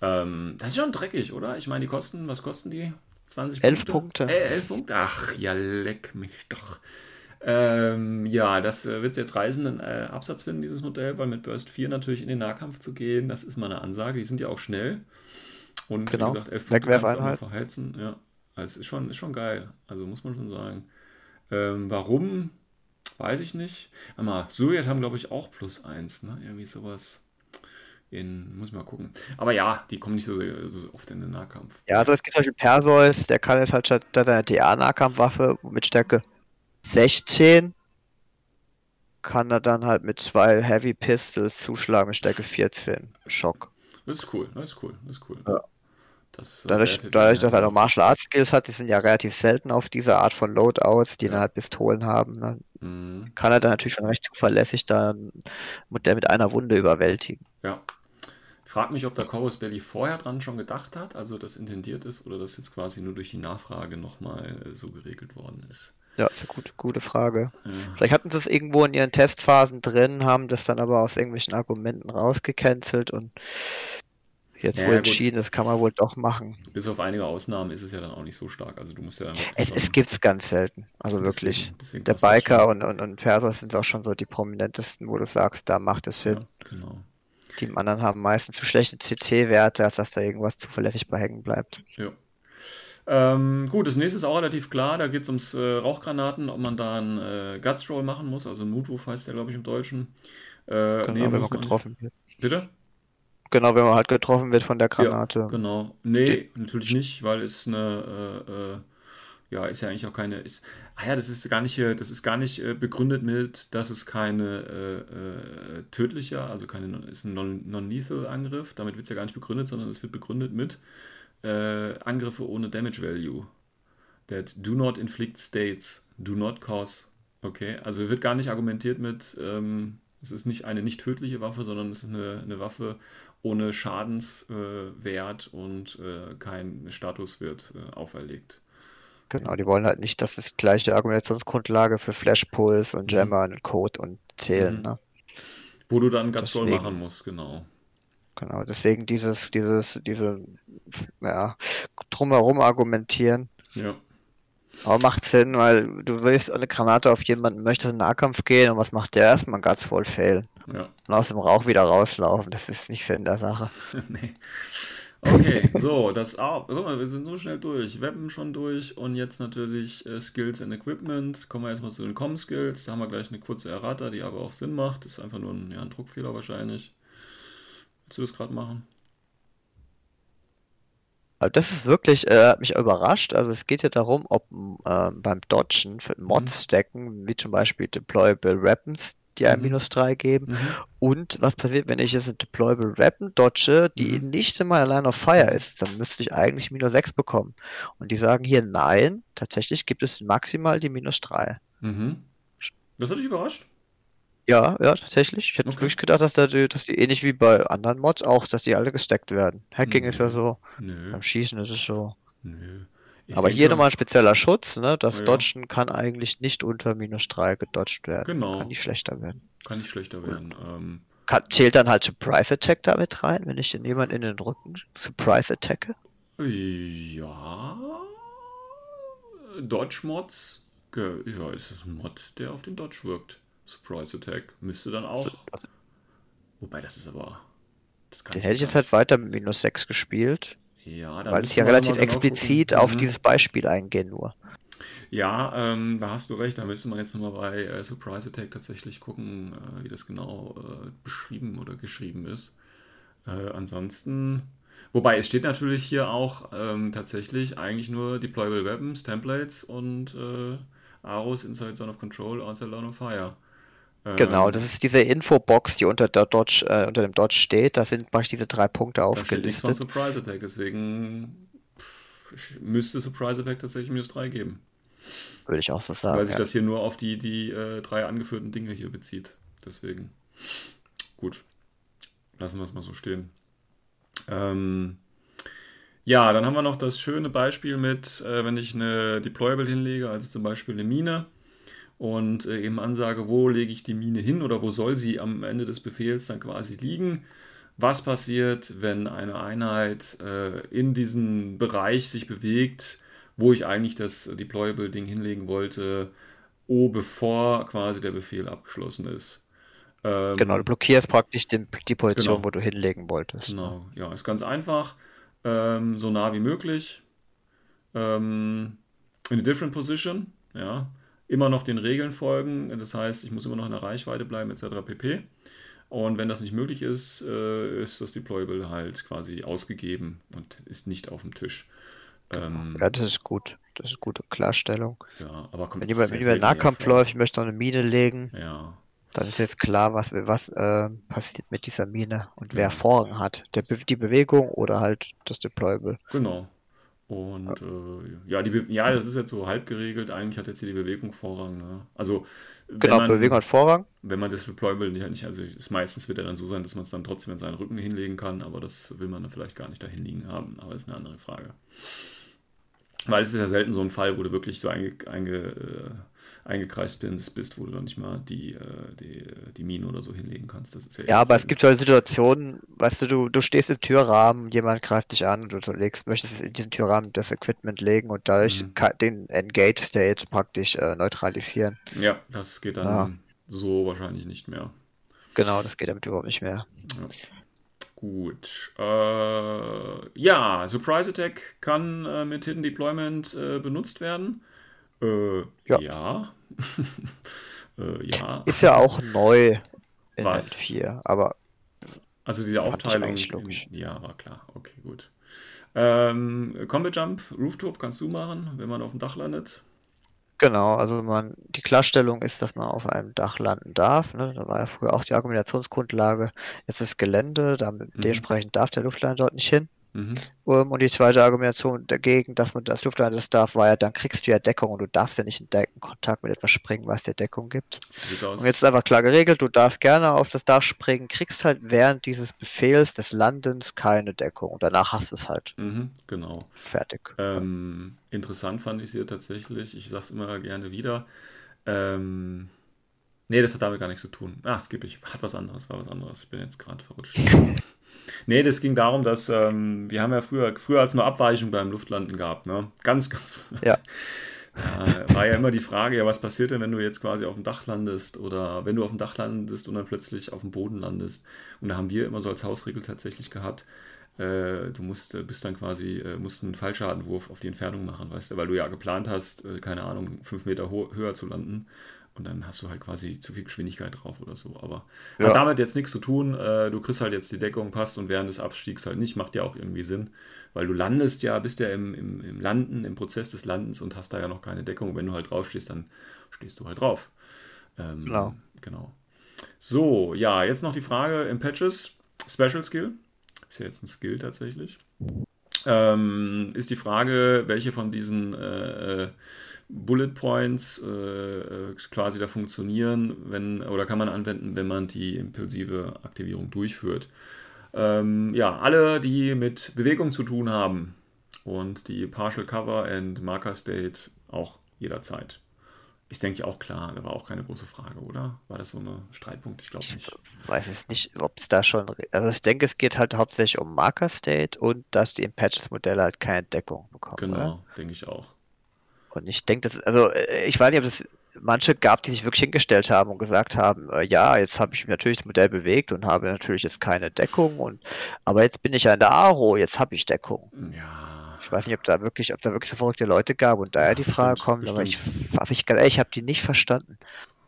Ähm, das ist schon dreckig, oder? Ich meine, die kosten, was kosten die? 20 11 Punkte? Punkte. Äh, 11 Punkte? Ach, ja, leck mich doch. Ähm, ja, das äh, wird jetzt reißenden äh, Absatz finden, dieses Modell, weil mit Burst 4 natürlich in den Nahkampf zu gehen, das ist mal eine Ansage. Die sind ja auch schnell. Und genau. wie gesagt, 11 Punkte kannst du verheizen. Ja, also es ist schon, ist schon geil. Also muss man schon sagen. Ähm, warum? Weiß ich nicht. Aber Suriat haben, glaube ich, auch plus 1. Ne? Irgendwie sowas. In, muss ich mal gucken. Aber ja, die kommen nicht so, so, oft in den Nahkampf. Ja, also es gibt zum Beispiel Perseus, der kann jetzt halt statt seiner TA-Nahkampfwaffe mit Stärke 16 kann er dann halt mit zwei Heavy Pistols zuschlagen mit Stärke 14. Schock. Das ist cool, das ist cool, das ist cool. Ja. Das, äh, dadurch, dadurch dass er noch Martial Arts Skills hat, die sind ja relativ selten auf dieser Art von Loadouts, die ja. dann halt Pistolen haben, ne? mhm. kann er dann natürlich schon recht zuverlässig dann mit der mit einer Wunde überwältigen. Ja. Ich frage mich, ob der Corvus Belly vorher dran schon gedacht hat, also das intendiert ist, oder das jetzt quasi nur durch die Nachfrage nochmal äh, so geregelt worden ist. Ja, ist eine gute, gute Frage. Ja. Vielleicht hatten sie es irgendwo in ihren Testphasen drin, haben das dann aber aus irgendwelchen Argumenten rausgecancelt und Jetzt ja, wohl entschieden, gut. das kann man wohl doch machen. Bis auf einige Ausnahmen ist es ja dann auch nicht so stark. Also du musst ja Es, es gibt es ganz selten. Also wirklich. Deswegen der Biker und, und, und Persos sind auch schon so die prominentesten, wo du sagst, da macht es Sinn. Ja, genau. Die anderen haben meistens zu schlechte CC-Werte, als dass da irgendwas zuverlässig bei hängen bleibt. Ja. Ähm, gut, das nächste ist auch relativ klar. Da geht es ums äh, Rauchgranaten, ob man da einen äh, Guts Roll machen muss. Also Moodwurf heißt der, glaube ich, im Deutschen. Äh, genau, nee, wenn man getroffen wird. Bitte? Genau, wenn man halt getroffen wird von der Granate. Ja, genau. Nee, Steht. natürlich nicht, weil es eine, äh, äh, ja, ist ja eigentlich auch keine, ist, ah ja, das ist gar nicht, das ist gar nicht äh, begründet mit, dass es keine äh, äh, tödliche, also keine, ist ein Non-Lethal-Angriff, damit wird es ja gar nicht begründet, sondern es wird begründet mit äh, Angriffe ohne Damage Value. That do not inflict states, do not cause. Okay, also wird gar nicht argumentiert mit, ähm, es ist nicht eine nicht tödliche Waffe, sondern es ist eine, eine Waffe ohne Schadenswert äh, und äh, kein Status wird äh, auferlegt. Genau, die wollen halt nicht, dass das gleiche Argumentationsgrundlage für Flashpulse und mhm. Jammer mhm. und Code und zählen. Mhm. Ne? Wo du dann ganz doll machen musst, genau. Genau, deswegen dieses, dieses, diese, ja, drumherum argumentieren. Ja. Aber macht Sinn, weil du willst eine Granate auf jemanden, möchtest in den Nahkampf gehen und was macht der erstmal? Ganz voll fail. Ja. Und aus dem Rauch wieder rauslaufen, das ist nicht Sinn der Sache. nee. Okay, so, das auch. Guck mal, wir sind so schnell durch. Weppen schon durch und jetzt natürlich äh, Skills and Equipment. Kommen wir erstmal zu den Com-Skills. Da haben wir gleich eine kurze Errata, die aber auch Sinn macht. Ist einfach nur ein, ja, ein Druckfehler wahrscheinlich. Willst du das gerade machen? Das ist wirklich, äh, mich überrascht. Also es geht ja darum, ob äh, beim Dodgen für Mods mhm. stacken, wie zum Beispiel Deployable Weapons, die ein mhm. minus 3 geben. Mhm. Und was passiert, wenn ich jetzt eine Deployable Weapon dodge, die mhm. nicht in meiner Line of Fire ist? Dann müsste ich eigentlich minus 6 bekommen. Und die sagen hier, nein, tatsächlich gibt es maximal die minus 3. Mhm. Das hat dich überrascht? Ja, ja, tatsächlich. Ich hätte okay. wirklich gedacht, dass, da die, dass die ähnlich wie bei anderen Mods auch, dass die alle gesteckt werden. Hacking Nö. ist ja so. Nö. Beim Schießen ist es so. Nö. Ich Aber hier nochmal ein spezieller Schutz, ne? Das ja. Dodgen kann eigentlich nicht unter minus 3 gedodged werden. Genau. Kann nicht schlechter werden. Kann nicht schlechter werden. Ähm, kann, zählt dann halt Surprise Attack damit rein, wenn ich den jemand in den Rücken Surprise attacke? Ja. Dodge Mods. Ja, ist es ein Mod, der auf den Dodge wirkt. Surprise Attack müsste dann auch. Wobei, das ist aber. Das Den hätte ich jetzt halt weiter mit minus 6 gespielt. Ja, weil es ja relativ genau explizit auf mhm. dieses Beispiel eingehen nur. Ja, ähm, da hast du recht. Da müsste man jetzt nochmal bei äh, Surprise Attack tatsächlich gucken, äh, wie das genau äh, beschrieben oder geschrieben ist. Äh, ansonsten, wobei es steht natürlich hier auch ähm, tatsächlich eigentlich nur Deployable Weapons, Templates und äh, Arrows inside Zone of Control, outside Line of Fire. Genau, ähm, das ist diese Infobox, die unter, der Dodge, äh, unter dem Dodge steht. Da sind praktisch diese drei Punkte aufgelistet. Da steht von Surprise Attack, deswegen müsste Surprise Attack tatsächlich minus 3 geben. Würde ich auch so sagen. Weil sich ja. das hier nur auf die, die äh, drei angeführten Dinge hier bezieht. Deswegen. Gut. Lassen wir es mal so stehen. Ähm, ja, dann haben wir noch das schöne Beispiel mit, äh, wenn ich eine Deployable hinlege, also zum Beispiel eine Mine und äh, eben ansage, wo lege ich die Mine hin oder wo soll sie am Ende des Befehls dann quasi liegen. Was passiert, wenn eine Einheit äh, in diesen Bereich sich bewegt, wo ich eigentlich das Deployable-Ding hinlegen wollte, oh, bevor quasi der Befehl abgeschlossen ist. Ähm, genau, du blockierst praktisch den, die Position, genau. wo du hinlegen wolltest. Genau, ja, ist ganz einfach. Ähm, so nah wie möglich. Ähm, in a different position, ja immer noch den Regeln folgen. Das heißt, ich muss immer noch in der Reichweite bleiben, etc. pp. Und wenn das nicht möglich ist, äh, ist das Deployable halt quasi ausgegeben und ist nicht auf dem Tisch. Ähm, ja, das ist gut. Das ist eine gute Klarstellung. Ja, aber wenn jemand, wenn jemand Nahkampf läuft, ich möchte noch eine Mine legen, ja. dann ist jetzt klar, was, was äh, passiert mit dieser Mine und wer Vorrang hat. Der, die Bewegung oder halt das Deployable. Genau. Und äh, ja, die ja, das ist jetzt so halb geregelt. Eigentlich hat jetzt hier die Bewegung Vorrang. Ne? Also genau, man, Bewegung hat Vorrang. Wenn man das Deployable nicht, nicht also ist, meistens wird er dann so sein, dass man es dann trotzdem in seinen Rücken hinlegen kann, aber das will man dann vielleicht gar nicht dahin liegen haben. Aber das ist eine andere Frage. Weil es ist ja selten so ein Fall, wo du wirklich so einge, einge, äh, eingekreist bist, wo du dann nicht mal die, äh, die, die Mine oder so hinlegen kannst. Das ist ja, ja aber es gibt halt Situationen, weißt du, du, du stehst im Türrahmen, jemand greift dich an und du legst, möchtest in diesen Türrahmen das Equipment legen und dadurch mhm. den Engage State praktisch äh, neutralisieren. Ja, das geht dann ja. so wahrscheinlich nicht mehr. Genau, das geht damit überhaupt nicht mehr. Ja. Gut. Äh, ja, Surprise Attack kann äh, mit Hidden Deployment äh, benutzt werden. Äh, ja. Ja. äh, ja. Ist ja auch neu in Was? 4, aber. Also diese Aufteilung. Ja, war klar. Okay, gut. Ähm, Combat Jump, Rooftop kannst du machen, wenn man auf dem Dach landet. Genau, also man, die Klarstellung ist, dass man auf einem Dach landen darf. Ne? Da war ja früher auch die Argumentationsgrundlage, jetzt ist Gelände, damit, mhm. dementsprechend darf der Luftliner dort nicht hin. Mhm. Um, und die zweite Argumentation dagegen, dass man das Luftliner das darf, war ja, dann kriegst du ja Deckung und du darfst ja nicht in Kontakt mit etwas springen, was dir Deckung gibt. Und jetzt ist einfach klar geregelt, du darfst gerne auf das Dach springen, kriegst halt während dieses Befehls des Landens keine Deckung und danach hast du es halt. Mhm, genau. Fertig. Ähm, interessant fand ich es hier tatsächlich, ich sag's immer gerne wieder. Ähm, nee, das hat damit gar nichts zu tun. Ah, skipp ich. Hat was anderes, war was anderes. Ich bin jetzt gerade verrutscht. Nee, das ging darum, dass ähm, wir haben ja früher, früher als nur Abweichung beim Luftlanden gehabt, ne? Ganz, ganz früher. Ja. Da war ja immer die Frage, ja, was passiert denn, wenn du jetzt quasi auf dem Dach landest oder wenn du auf dem Dach landest und dann plötzlich auf dem Boden landest. Und da haben wir immer so als Hausregel tatsächlich gehabt, äh, du musst, äh, bist dann quasi, äh, musst einen Fallschadenwurf auf die Entfernung machen, weißt du, weil du ja geplant hast, äh, keine Ahnung, fünf Meter höher zu landen. Und dann hast du halt quasi zu viel Geschwindigkeit drauf oder so. Aber ja. hat damit jetzt nichts zu tun. Äh, du kriegst halt jetzt die Deckung, passt und während des Abstiegs halt nicht. Macht ja auch irgendwie Sinn. Weil du landest ja, bist ja im, im, im Landen, im Prozess des Landens und hast da ja noch keine Deckung. Und wenn du halt drauf stehst, dann stehst du halt drauf. Ähm, genau. genau. So, ja, jetzt noch die Frage im Patches. Special Skill. Ist ja jetzt ein Skill tatsächlich. Ähm, ist die Frage, welche von diesen äh, äh Bullet Points äh, äh, quasi da funktionieren, wenn, oder kann man anwenden, wenn man die impulsive Aktivierung durchführt. Ähm, ja, alle, die mit Bewegung zu tun haben und die Partial Cover and Marker State auch jederzeit. Ich denke auch klar, da war auch keine große Frage, oder? War das so ein Streitpunkt? Ich glaube nicht. Ich weiß es nicht, ob es da schon. Also ich denke, es geht halt hauptsächlich um Marker State und dass die Patches-Modelle halt keine Deckung bekommen. Genau, denke ich auch. Und ich denke, das, also äh, ich weiß nicht, ob es manche gab, die sich wirklich hingestellt haben und gesagt haben, äh, ja, jetzt habe ich mich natürlich das Modell bewegt und habe natürlich jetzt keine Deckung und aber jetzt bin ich ja in der Aro, jetzt habe ich Deckung. Ja. Ich weiß nicht, ob da wirklich, ob da wirklich so verrückte Leute gab und daher die Frage bestimmt, kommt, bestimmt. aber ich, hab ich, ich habe die nicht verstanden.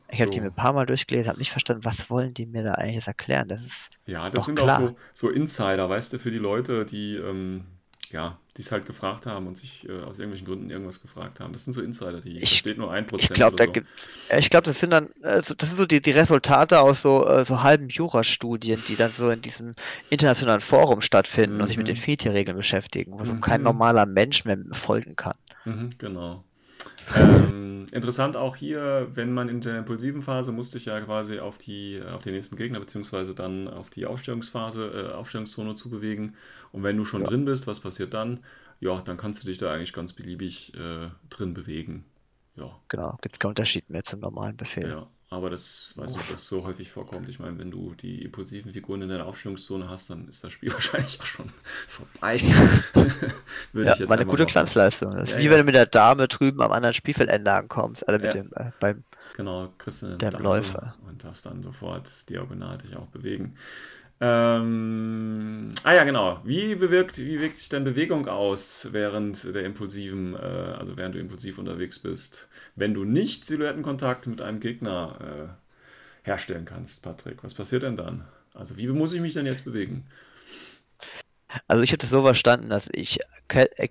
Ich so. habe die mir ein paar Mal durchgelesen, habe nicht verstanden, was wollen die mir da eigentlich erklären. Das ist ja, das sind klar. auch so, so Insider, weißt du, für die Leute, die ähm, ja, die es halt gefragt haben und sich äh, aus irgendwelchen Gründen irgendwas gefragt haben. Das sind so Insider, die ich, steht nur ein Prozent. Ich glaube, da so. gibt, ich glaube, das sind dann, also das sind so die, die Resultate aus so, äh, so halben Jurastudien, die dann so in diesem internationalen Forum stattfinden mhm. und sich mit den mhm. Feature-Regeln beschäftigen, wo so mhm. kein normaler Mensch mehr folgen kann. Mhm, genau. Ähm, interessant auch hier, wenn man in der impulsiven Phase musste ich ja quasi auf die, auf den nächsten Gegner beziehungsweise dann auf die Aufstellungsphase, äh, Aufstellungszone zu bewegen. Und wenn du schon ja. drin bist, was passiert dann? Ja, dann kannst du dich da eigentlich ganz beliebig äh, drin bewegen. Ja. Genau, gibt es keinen Unterschied mehr zum normalen Befehl. Ja. Aber das weiß nicht, ob das so häufig vorkommt. Ich meine, wenn du die impulsiven Figuren in deiner Aufstellungszone hast, dann ist das Spiel wahrscheinlich auch schon vorbei. Würde ja, ich jetzt war eine gute Glanzleistung. Das ist ja, wie ja. wenn du mit der Dame drüben am anderen Spielfeldende ankommst. Also mit dem, äh, beim genau, kriegst du dem Läufer. Und darfst dann sofort diagonal dich auch bewegen. Ähm, ah ja, genau. Wie bewirkt, wie wirkt sich denn Bewegung aus während der impulsiven, äh, also während du impulsiv unterwegs bist, wenn du nicht Silhouettenkontakt mit einem Gegner äh, herstellen kannst, Patrick? Was passiert denn dann? Also wie muss ich mich denn jetzt bewegen? Also ich hätte so verstanden, dass ich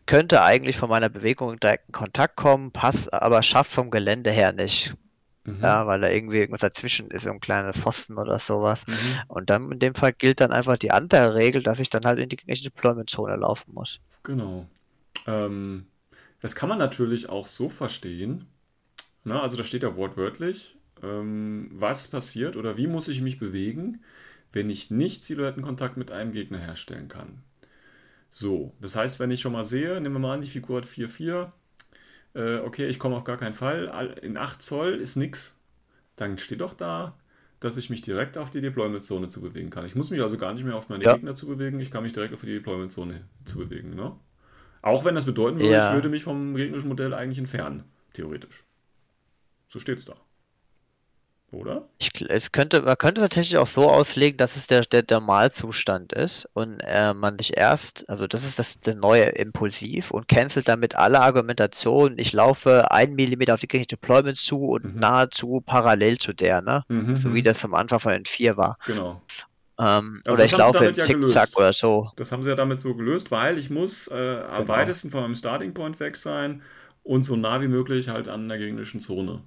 könnte eigentlich von meiner Bewegung direkt in Kontakt kommen, passt aber schafft vom Gelände her nicht. Mhm. Ja, weil da irgendwie irgendwas dazwischen ist, so ein kleiner Pfosten oder sowas. Mhm. Und dann in dem Fall gilt dann einfach die andere Regel, dass ich dann halt in die gegnerische Deployment-Zone laufen muss. Genau. Ähm, das kann man natürlich auch so verstehen. Na, also da steht ja wortwörtlich, ähm, was passiert oder wie muss ich mich bewegen, wenn ich nicht Silhouettenkontakt mit einem Gegner herstellen kann. So, das heißt, wenn ich schon mal sehe, nehmen wir mal an, die Figur hat 4-4, äh, okay, ich komme auf gar keinen Fall, in 8 Zoll ist nichts, dann steht doch da, dass ich mich direkt auf die Deployment-Zone zu bewegen kann. Ich muss mich also gar nicht mehr auf meine ja. Gegner zu bewegen, ich kann mich direkt auf die Deployment-Zone zu bewegen. Ne? Auch wenn das bedeuten würde, ja. ich würde mich vom gegnerischen Modell eigentlich entfernen, theoretisch. So steht es da. Oder? Ich, es könnte, man könnte tatsächlich auch so auslegen, dass es der, der Normalzustand ist und äh, man sich erst, also das ist das, das neue Impulsiv und cancelt damit alle Argumentationen. Ich laufe ein Millimeter auf die gegnerische Deployment zu und mhm. nahezu parallel zu der, ne? Mhm. So wie mhm. das am Anfang von den vier war. Genau. Ähm, also oder ich laufe im ja Zickzack oder so. Das haben sie ja damit so gelöst, weil ich muss äh, am genau. weitesten von meinem Starting Point weg sein und so nah wie möglich halt an der gegnerischen Zone.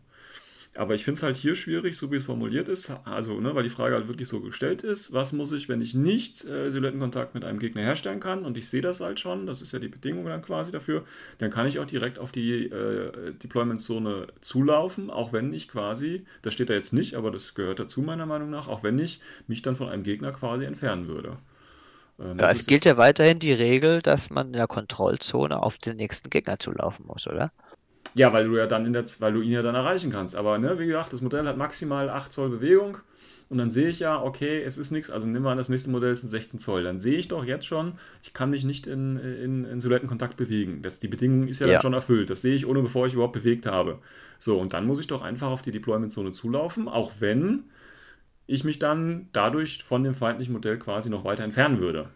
Aber ich finde es halt hier schwierig, so wie es formuliert ist, also, ne, weil die Frage halt wirklich so gestellt ist, was muss ich, wenn ich nicht äh, Silhouettenkontakt mit einem Gegner herstellen kann und ich sehe das halt schon, das ist ja die Bedingung dann quasi dafür, dann kann ich auch direkt auf die äh, Deployment-Zone zulaufen, auch wenn ich quasi, das steht da jetzt nicht, aber das gehört dazu meiner Meinung nach, auch wenn ich mich dann von einem Gegner quasi entfernen würde. Ähm, ja, es gilt ja weiterhin die Regel, dass man in der Kontrollzone auf den nächsten Gegner zulaufen muss, oder? Ja, weil du ja dann in der, weil du ihn ja dann erreichen kannst. Aber ne, wie gesagt, das Modell hat maximal 8 Zoll Bewegung. Und dann sehe ich ja, okay, es ist nichts, also nimm mal an, das nächste Modell ist ein 16 Zoll. Dann sehe ich doch jetzt schon, ich kann mich nicht in, in, in Silhouettenkontakt bewegen. Das, die Bedingung ist ja, ja. dann schon erfüllt. Das sehe ich, ohne bevor ich überhaupt bewegt habe. So, und dann muss ich doch einfach auf die Deployment-Zone zulaufen, auch wenn ich mich dann dadurch von dem feindlichen Modell quasi noch weiter entfernen würde.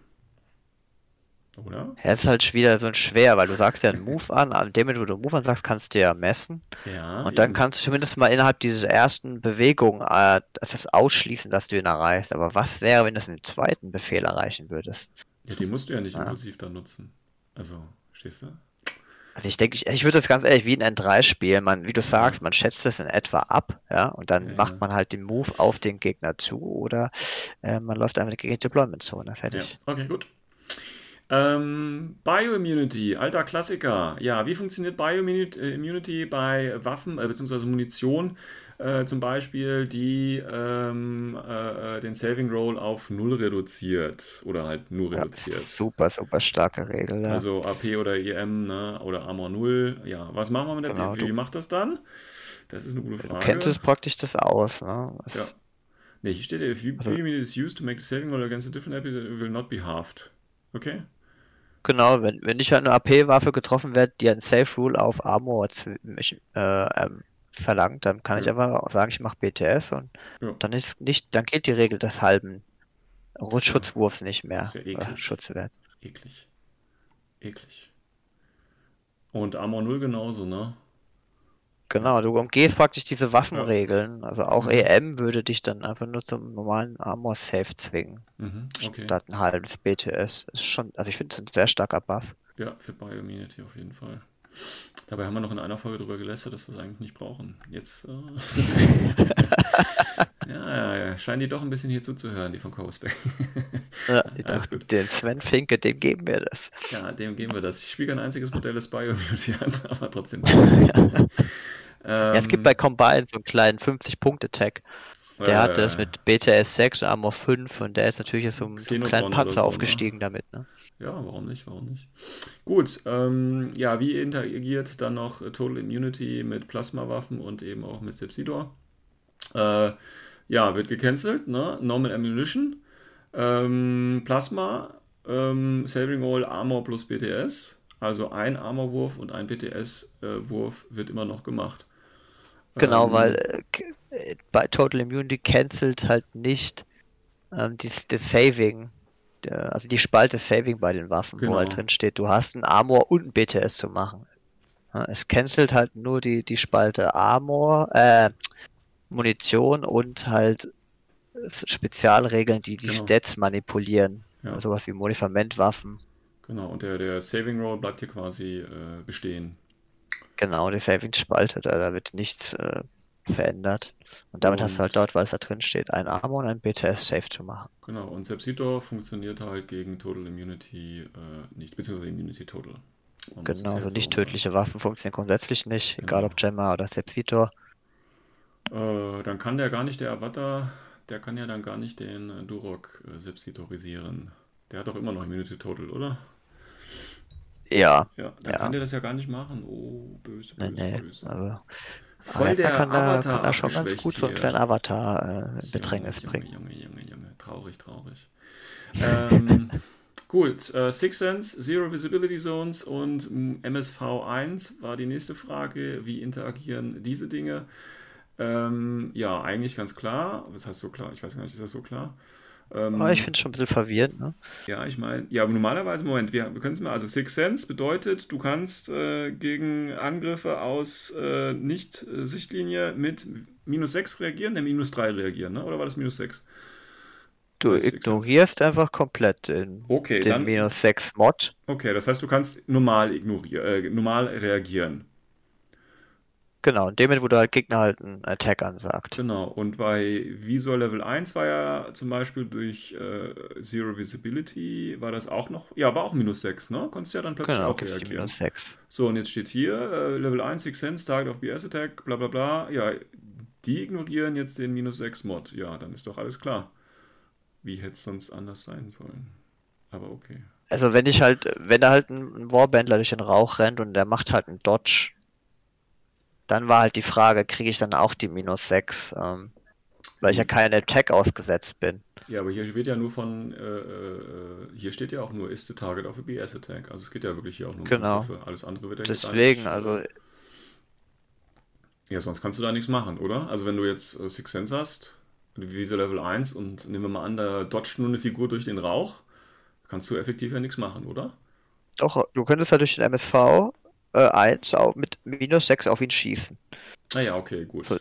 Oder? Ja, ist halt wieder so schwer, weil du sagst ja einen Move an, an dem, wo du Move an sagst, kannst du ja messen. Ja, und dann eben. kannst du zumindest mal innerhalb dieser ersten Bewegung äh, das ausschließen, dass du ihn erreichst. Aber was wäre, wenn du es mit dem zweiten Befehl erreichen würdest? Ja, den musst du ja nicht ja. impulsiv dann nutzen. Also, stehst du? Also ich denke, ich, ich würde das ganz ehrlich wie ein N3 spielen. Man, wie du sagst, man schätzt das in etwa ab, ja, und dann ja, macht man halt den Move auf den Gegner zu oder äh, man läuft einfach gegen die Deployment-Zone. Fertig. Ja. Okay, gut. Ähm, Bioimmunity, alter Klassiker. Ja, wie funktioniert Bioimmunity äh, bei Waffen äh, bzw. Munition? Äh, zum Beispiel, die ähm, äh, äh, den Saving Roll auf 0 reduziert oder halt nur reduziert. Ja, super, super starke Regel. Ja. Also AP oder EM ne? oder Armor 0. Ja, was machen wir mit der genau, Wie macht das dann? Das ist eine gute Frage. Du kennst es praktisch das aus. Ne? ja. Ne, hier steht, if Bioimmunity also, is used to make the saving roll against a different AP, it will not be halved. Okay. Genau, wenn, wenn ich halt eine AP-Waffe getroffen werde, die ein Safe Rule auf Armor äh, ähm, verlangt, dann kann ja. ich einfach auch sagen, ich mache BTS und ja. dann ist nicht, dann gilt die Regel des halben Schutzwurfs nicht mehr. Ja eklig. Schutzwert. Eklig. Eklig. Und Armor 0 genauso, ne? Genau, du umgehst praktisch diese Waffenregeln. Also auch mhm. EM würde dich dann einfach nur zum normalen Armor Safe zwingen. Mhm. Okay. Statt ein halbes BTS. Ist schon, also ich finde es ein sehr starker Buff. Ja, für Bioimmunity auf jeden Fall. Dabei haben wir noch in einer Folge darüber gelästert, dass wir es eigentlich nicht brauchen. Jetzt. Äh, ja, ja, ja, scheinen die doch ein bisschen hier zuzuhören, die von Coasback. ja, Alles gut. Den Sven Finke, dem geben wir das. Ja, dem geben wir das. Ich spiele kein einziges Modell des Bioimmunity an, aber trotzdem. ja. Ähm, ja, es gibt bei Combine so einen kleinen 50-Punkte-Tag. Der äh, hat das mit BTS 6 und Armor 5 und der ist natürlich so ein, so einen kleinen Panzer so, ne? aufgestiegen ne? damit. Ne? Ja, warum nicht, warum nicht. Gut, ähm, ja, wie interagiert dann noch Total Immunity mit Plasmawaffen und eben auch mit Sepsidor? Äh, ja, wird gecancelt, ne? Normal Ammunition, ähm, Plasma, ähm, Saving All, Armor plus BTS. Also ein Armorwurf und ein BTS-Wurf wird immer noch gemacht. Genau, ähm, weil äh, bei Total Immunity cancelt halt nicht ähm, das, Saving, also die Spalte Saving bei den Waffen, genau. wo halt genau. drin steht, du hast ein Armor und ein BTS zu machen. Es cancelt halt nur die, die Spalte Armor, äh, Munition und halt Spezialregeln, die die genau. Stats manipulieren. Ja. Sowas wie Modifamentwaffen. Genau, und der, der Saving Roll bleibt hier quasi äh, bestehen. Genau, die Saving-Spalte, da, da wird nichts äh, verändert. Und damit und hast du halt dort, weil es da drin steht, ein Armor und ein BTS Safe zu machen. Genau, und Sepsitor funktioniert halt gegen Total Immunity äh, nicht, beziehungsweise Immunity Total. Man genau, so nicht tödliche Waffen funktionieren grundsätzlich nicht, genau. egal ob Gemma oder Sepsitor. Äh, dann kann der gar nicht, der Avatar, der kann ja dann gar nicht den äh, Durok äh, Sepsitorisieren. Der hat doch immer noch Immunity Total, oder? Ja. Ja, dann Ja. kann der das ja gar nicht machen. Oh, böse, Nee, böse, nee. böse. Also, Voll der da kann da, Avatar kann da schon ganz gut so einen hier. kleinen Avatar äh, bringen. Junge, Junge, Junge. Traurig, traurig. ähm, gut, äh, Six Sense, Zero Visibility Zones und mm, MSV1 war die nächste Frage. Wie interagieren diese Dinge? Ähm, ja, eigentlich ganz klar. Was heißt so klar? Ich weiß gar nicht, ist das so klar? Ähm, Aber ich finde es schon ein bisschen verwirrend, ne? ja, ich meine, ja, aber normalerweise, Moment, wir, wir können es mal, also Six Sense bedeutet, du kannst äh, gegen Angriffe aus äh, Nicht-Sichtlinie mit minus 6 reagieren, der minus 3 reagieren, ne? Oder war das minus 6? Du ignorierst einfach komplett den, Okay, den dann, minus 6 Mod. okay, das heißt, du kannst normal ignorieren, äh, normal reagieren. Genau, in dem Moment, wo du halt Gegner halt einen Attack ansagt. Genau, und bei Visual Level 1 war ja zum Beispiel durch äh, Zero Visibility, war das auch noch, ja, war auch minus 6, ne? Konntest ja dann plötzlich Genau, auch reagieren. minus 6. So, und jetzt steht hier, äh, Level 1, Six Sense, Target of BS Attack, bla bla bla. Ja, die ignorieren jetzt den minus 6 Mod. Ja, dann ist doch alles klar. Wie hätte es sonst anders sein sollen? Aber okay. Also wenn ich halt, wenn da halt ein ein Warbandler durch den Rauch rennt und der macht halt einen Dodge, dann war halt die Frage, kriege ich dann auch die minus 6, ähm, weil ich ja Hm. keinen Attack ausgesetzt bin. Ja, aber hier wird ja nur von, äh, äh, hier steht ja auch nur, ist the target of a BS Attack. Also es geht ja wirklich hier auch nur um Genau. Angriffe. Alles andere wird ja Deswegen, also äh, Ja, sonst kannst du da nichts machen, oder? Also wenn du jetzt äh, Six Sense hast, wie Visa Level 1 und nehmen wir mal an, da dodgt nur eine Figur durch den Rauch, kannst du effektiv ja nichts machen, oder? doch, du könntest halt durch den MSV äh, 1 auch mit minus 6 auf ihn schießen. Ah ja, okay, gut. So.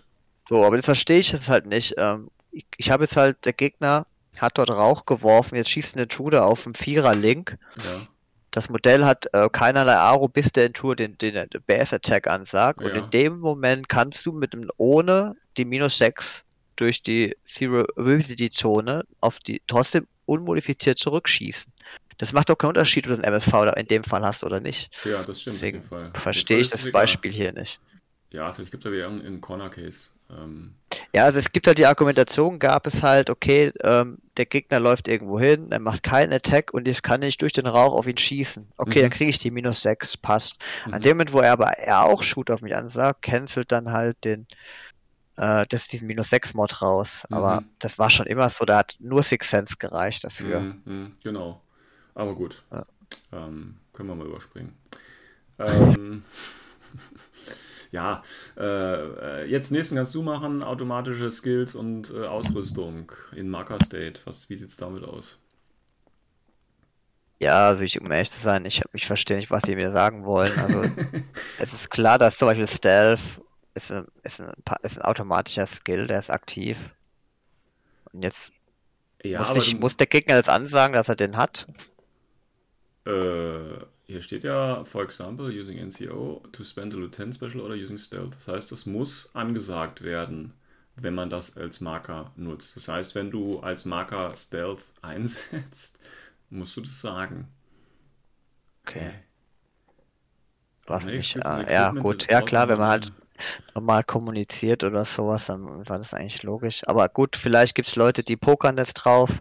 So, aber das verstehe ich jetzt halt nicht. Ähm, ich ich habe jetzt halt, der Gegner hat dort Rauch geworfen, jetzt schießt ein Intruder auf dem Vierer-Link. Ja. Das Modell hat äh, keinerlei Aro, bis der Intruder den, den BS-Attack ansagt. Und Ja. in dem Moment kannst du mit dem ohne die minus 6 durch die Zero Visibility Zone auf die trotzdem unmodifiziert zurückschießen. Das macht doch keinen Unterschied, ob du einen MSV da in dem Fall hast oder nicht. Ja, das stimmt Deswegen auf jeden Fall. Verstehe ich das egal. Beispiel hier nicht. Ja, vielleicht gibt es aber irgendeinen Corner Case. Ähm, Ja, also es gibt halt die Argumentation, gab es halt, okay, ähm, der Gegner läuft irgendwo hin, er macht keinen Attack und ich kann nicht durch den Rauch auf ihn schießen. Okay, Mhm. dann kriege ich die minus 6, passt. An mhm. dem Moment, wo er aber er auch Shoot auf mich ansagt, cancelt dann halt den, äh, das, diesen minus 6 Mod raus. Aber Mhm. das war schon immer so, da hat nur Six Sense gereicht dafür. Mhm, mhm, genau. Aber gut. Ja. Ähm, können wir mal überspringen. Ähm, ja, äh, jetzt nächsten kannst du machen, automatische Skills und äh, Ausrüstung in Marker State. Was, wie sieht es damit aus? Ja, also ich, um ehrlich zu sein, ich, ich verstehe nicht, was sie mir sagen wollen. Also es ist klar, dass zum Beispiel Stealth ist ein, ist ein, ist ein automatischer Skill, der ist aktiv. Und jetzt Ja, muss, ich, muss der Gegner jetzt ansagen, dass er den hat? Äh, hier steht ja, for example, using NCO to spend a Lieutenant Special oder using Stealth. Das heißt, das muss angesagt werden, wenn man das als Marker nutzt. Das heißt, wenn du als Marker Stealth einsetzt, musst du das sagen. Okay. Was Nee, mich, äh, ja, Equipment gut, ja klar, wenn man halt normal kommuniziert oder sowas, dann war das eigentlich logisch. Aber gut, vielleicht gibt es Leute, die pokern jetzt drauf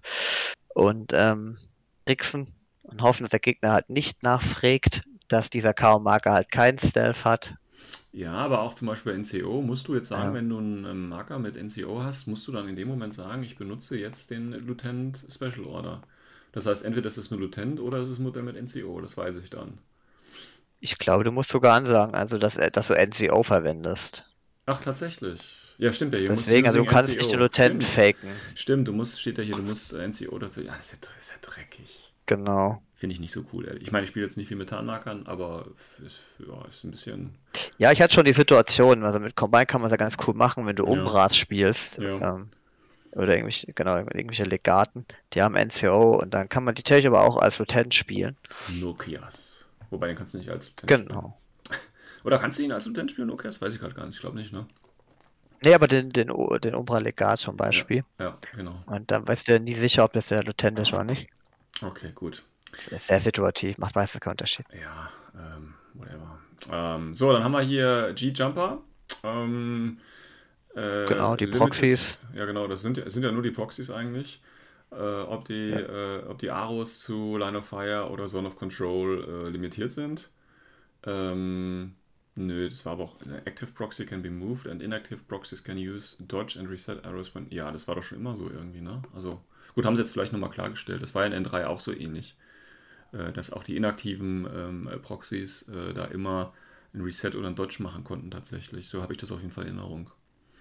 und ähm, tricksen und hoffen, dass der Gegner halt nicht nachfragt, dass dieser KO-Marker halt keinen Stealth hat. Ja, aber auch zum Beispiel bei NCO musst du jetzt sagen, Ja. wenn du einen ähm, Marker mit NCO hast, musst du dann in dem Moment sagen, ich benutze jetzt den Lieutenant Special Order. Das heißt, entweder ist es mit Lieutenant oder es ist Modell mit NCO, das weiß ich dann. Ich glaube, du musst sogar ansagen, also dass, äh, dass du NCO verwendest. Ach, tatsächlich. Ja, stimmt ja. Hier Deswegen, also du kannst NCO. nicht den Lieutenant Stimmt. faken. Stimmt, du musst, steht ja hier, du musst NCO dazu. Ja, das ist ja, das ist ja dreckig. Genau. Finde ich nicht so cool, ehrlich. Ich meine, ich spiele jetzt nicht viel mit Tarnmarkern, aber ist, ja, ist ein bisschen. Ja, ich hatte schon die Situation, also mit Combine kann man es ja ganz cool machen, wenn du Ja. Umbras spielst. Ja. Ähm, oder irgendwelche, genau, irgendwelche Legaten, die haben NCO und dann kann man die natürlich aber auch als Lieutenant spielen. Nokias. Wobei, den kannst du nicht als Lieutenant spielen. Genau. Oder kannst du ihn als Lieutenant spielen, Nokias? Weiß ich gerade gar nicht. Ich glaube nicht, ne? Nee, aber den, den, den Umbra Legat zum Beispiel. Ja, genau. Und dann weißt du ja nie sicher, ob das der Lieutenant ist oder nicht. Okay, gut. Sehr situativ, macht meistens keinen Unterschied. Ja, ähm, whatever. Ähm, so, dann haben wir hier G-Jumper. Ähm, äh, Genau, die Limited- Proxys. Ja, genau, das sind, ja- sind ja nur die Proxys eigentlich. äh, ob, die, ja. äh, ob die Aros zu Line of Fire oder Zone of Control äh, limitiert sind. Ähm, nö, das war aber auch Active Proxy can be moved and inactive proxies can use dodge and reset arrows when. Ja, das war doch schon immer so irgendwie, ne? Also gut, haben sie jetzt vielleicht nochmal klargestellt. Das war ja in N3 auch so ähnlich, äh, dass auch die inaktiven ähm, Proxys äh, da immer ein Reset oder ein Dodge machen konnten tatsächlich. So habe ich das auf jeden Fall in Erinnerung.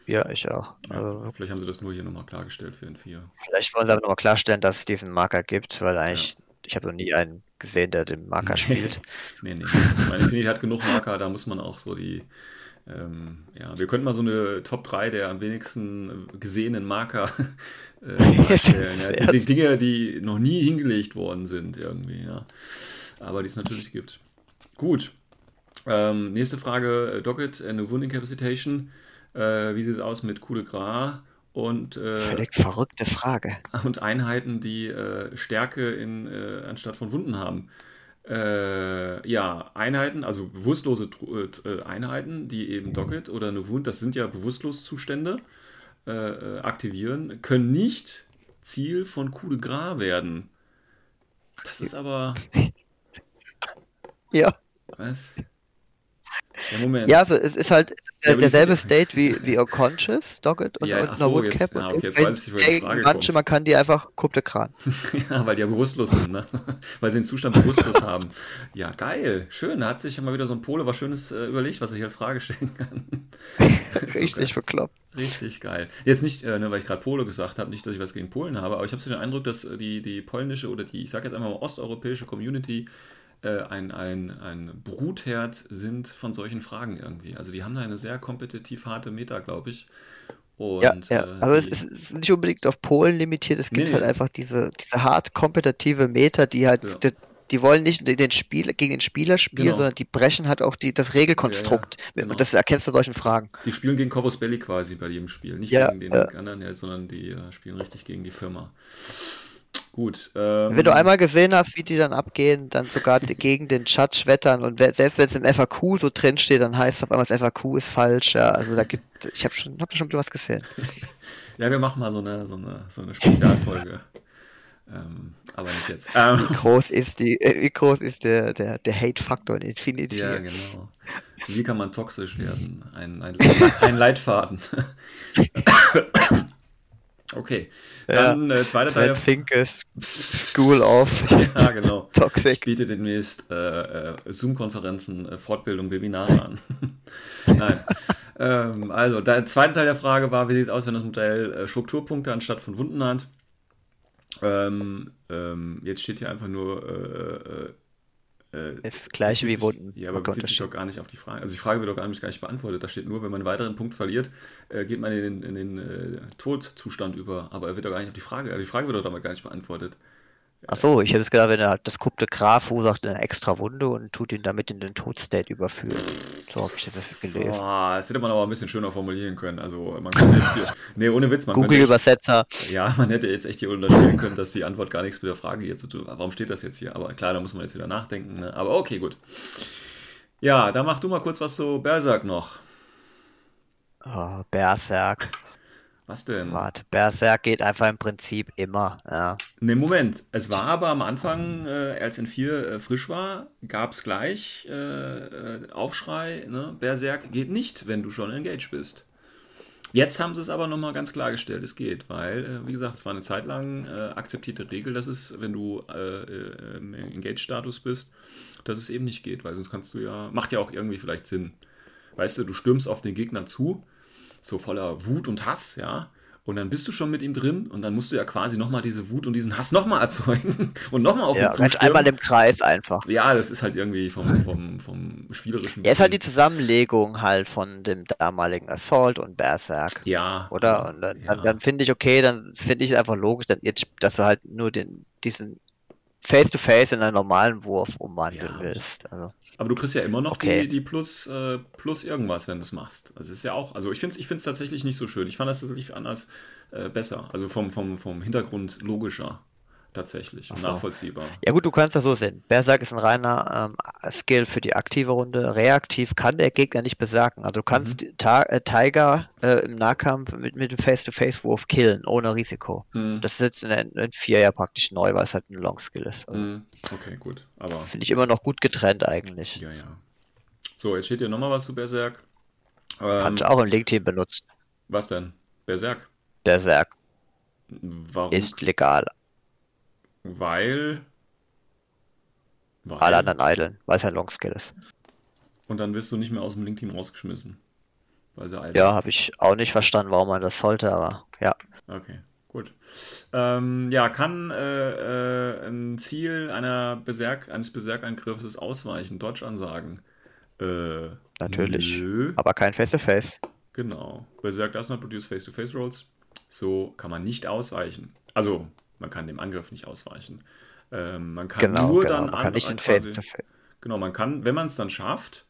Ja, ich auch. Ja, also, vielleicht haben sie das nur hier nochmal klargestellt für N4. Vielleicht wollen sie aber nochmal klarstellen, dass es diesen Marker gibt, weil eigentlich, ja. ich habe noch nie einen gesehen, der den Marker spielt. nee, nee. Meine Infinity hat genug Marker, da muss man auch so die. Ähm, ja, wir könnten mal so eine Top 3 der am wenigsten gesehenen Marker äh, stellen. ja, die, die, Dinge, die noch nie hingelegt worden sind, irgendwie, ja. Aber die es natürlich gibt. Gut. Ähm, nächste Frage: Docket, eine Wound Incapacitation. Äh, wie sieht es aus mit Coup de Gras und äh, völlig verrückte Frage und Einheiten, die äh, Stärke in, äh, anstatt von Wunden haben? Äh, ja, Einheiten, also bewusstlose äh, Einheiten, die eben Docket oder eine Wund, das sind ja Bewusstloszustände, aktivieren, können nicht Ziel von Coup de Gras werden. Das ist aber. Ja. Was? Ja, Moment. Ja, also es ist halt ja, derselbe State wie, wie Unconscious, Dogged und, ja, und so, Woodcap. Jetzt, ja, okay, jetzt weiß ich, die Frage manche, kommt. man kann die einfach Coupe de Kran. ja, weil die ja bewusstlos sind, ne? weil sie den Zustand bewusstlos haben. Ja, geil, schön. Da hat sich mal wieder so ein Pole was Schönes äh, überlegt, was ich als Frage stellen kann. Richtig so bekloppt. Richtig geil. Jetzt nicht, äh, ne, weil ich gerade Pole gesagt habe, nicht, dass ich was gegen Polen habe, aber ich habe so den Eindruck, dass äh, die, die polnische oder die, ich sage jetzt einfach mal osteuropäische Community äh, ein, ein, ein Brutherd sind von solchen Fragen irgendwie. Also die haben da eine sehr kompetitiv harte Meta, glaube ich. Und, ja, ja. Äh, also es ist nicht unbedingt auf Polen limitiert, es gibt nee, halt nee. einfach diese, diese hart kompetitive Meta, die halt, ja. die, die, wollen nicht den Spieler, gegen den Spieler spielen, genau. sondern die brechen halt auch die, das Regelkonstrukt. Ja, genau. Und das erkennst du solchen Fragen. Die spielen gegen Corvus Belli quasi bei jedem Spiel. Nicht gegen den anderen, sondern die uh, spielen richtig gegen die Firma. Gut. Ähm, wenn du einmal gesehen hast, wie die dann abgehen, dann sogar gegen den Chat schwettern und selbst wenn es im FAQ so drin steht, dann heißt es auf einmal, das FAQ ist falsch. Ja, also da gibt, ich habe schon, hab da schon was gesehen. ja, wir machen mal so eine, so eine, so eine Spezialfolge. ähm, aber nicht jetzt. Ähm, wie groß ist die, äh, wie groß ist der, der, der Hate-Faktor in Infinity? Ja, genau. Wie kann man toxisch werden? Ein, ein, ein Leitfaden. Okay. Dann ja, äh, zweiter Teil. Think School of. ja, genau. Toxic. Ich biete demnächst äh, äh, Zoom-Konferenzen, äh, Fortbildung, Webinare an. Nein. ähm, also, der zweite Teil der Frage war, wie sieht es aus, wenn das Modell äh, Strukturpunkte anstatt von Wunden hat? Ähm, ähm, jetzt steht hier einfach nur äh, äh, ist gleich wie Wunden. Ja, aber oh bezieht sich doch gar nicht auf die Frage. Also die Frage wird doch gar nicht, gar nicht beantwortet. Da steht nur, wenn man einen weiteren Punkt verliert, äh, geht man in den, in den äh, Todzustand über. Aber er wird doch gar nicht auf die Frage. Also die Frage wird doch damit gar nicht beantwortet. Achso, ich hätte es gedacht, wenn er das Kupte Graf verursacht eine extra Wunde und tut ihn damit in den Todstate überführen. So habe ich das gelesen. Boah, das hätte man aber ein bisschen schöner formulieren können. Also man könnte jetzt hier. Nee, ohne Witz, man Google-Übersetzer. Ja, man hätte jetzt echt hier unterstellen können, dass die Antwort gar nichts mit der Frage hier zu tun hat. Warum steht das jetzt hier? Aber klar, da muss man jetzt wieder nachdenken. Ne? Aber okay, gut. Ja, da mach du mal kurz was zu Berserk noch. Oh, Berserk. Was denn? Warte, Berserk geht einfach im Prinzip immer. Ja. Ne, Moment. Es war aber am Anfang, äh, als N4 äh, frisch war, gab es gleich äh, äh, Aufschrei, ne? Berserk geht nicht, wenn du schon engaged bist. Jetzt haben sie es aber nochmal ganz klargestellt, es geht, weil, äh, wie gesagt, es war eine Zeit lang äh, akzeptierte Regel, dass es, wenn du im Engaged-Status bist, dass es eben nicht geht, weil sonst kannst du ja, macht ja auch irgendwie vielleicht Sinn. Weißt du, du stürmst auf den Gegner zu, so voller Wut und Hass, ja. Und dann bist du schon mit ihm drin und dann musst du ja quasi nochmal diese Wut und diesen Hass nochmal erzeugen und nochmal auf ja, ihn zustürmen. einmal im Kreis einfach. Ja, das ist halt irgendwie vom, vom, vom spielerischen. Ja, ist halt die Zusammenlegung halt von dem damaligen Assault und Berserk. Ja. Oder? Und dann, ja. dann, dann finde ich, okay, dann finde ich es einfach logisch, dass, jetzt, dass du halt nur den, diesen Face-to-Face -face in einen normalen Wurf umwandeln ja. willst. Also. Aber du kriegst ja immer noch okay. die, die plus, äh, plus irgendwas, wenn du es machst. Also es ist ja auch, also ich finde es ich tatsächlich nicht so schön. Ich fand das tatsächlich anders äh, besser. Also vom, vom, vom Hintergrund logischer. Tatsächlich. So. Nachvollziehbar. Ja gut, du kannst das so sehen. Berserk ist ein reiner ähm, Skill für die aktive Runde. Reaktiv kann der Gegner nicht besagen. Also du kannst Mhm. äh, Tiger äh, im Nahkampf mit, mit dem Face-to-Face-Wurf killen, ohne Risiko. Hm. Das ist jetzt in, in 4 ja praktisch neu, weil es halt ein Long-Skill ist. Also, Hm. Okay, gut. Aber Finde ich immer noch gut getrennt eigentlich. ja, ja. So, jetzt steht hier nochmal was zu Berserk. Ähm, Kannst du auch im Link-Team benutzen. was denn? Berserk? Berserk Warum? ist legal. Weil. Weil. Alle anderen eideln, weil es ein Long-Skill ist. Und dann wirst du nicht mehr aus dem Link-Team rausgeschmissen. Weil sie alt Ja, habe ich auch nicht verstanden, warum man das sollte, aber ja. Okay, gut. Ähm, ja, kann äh, äh, ein Ziel einer Berserk, eines Berserkangriffes ausweichen? Dodge-Ansagen. Äh, Natürlich. Nö. Aber kein Face-to-Face. Genau. Berserk does not produce face-to-face rolls. So kann man nicht ausweichen. Also, man kann dem Angriff nicht ausweichen. Ähm, man kann Genau, nur genau. dann Man kann nicht in quasi-. Genau, man kann, wenn man es dann schafft,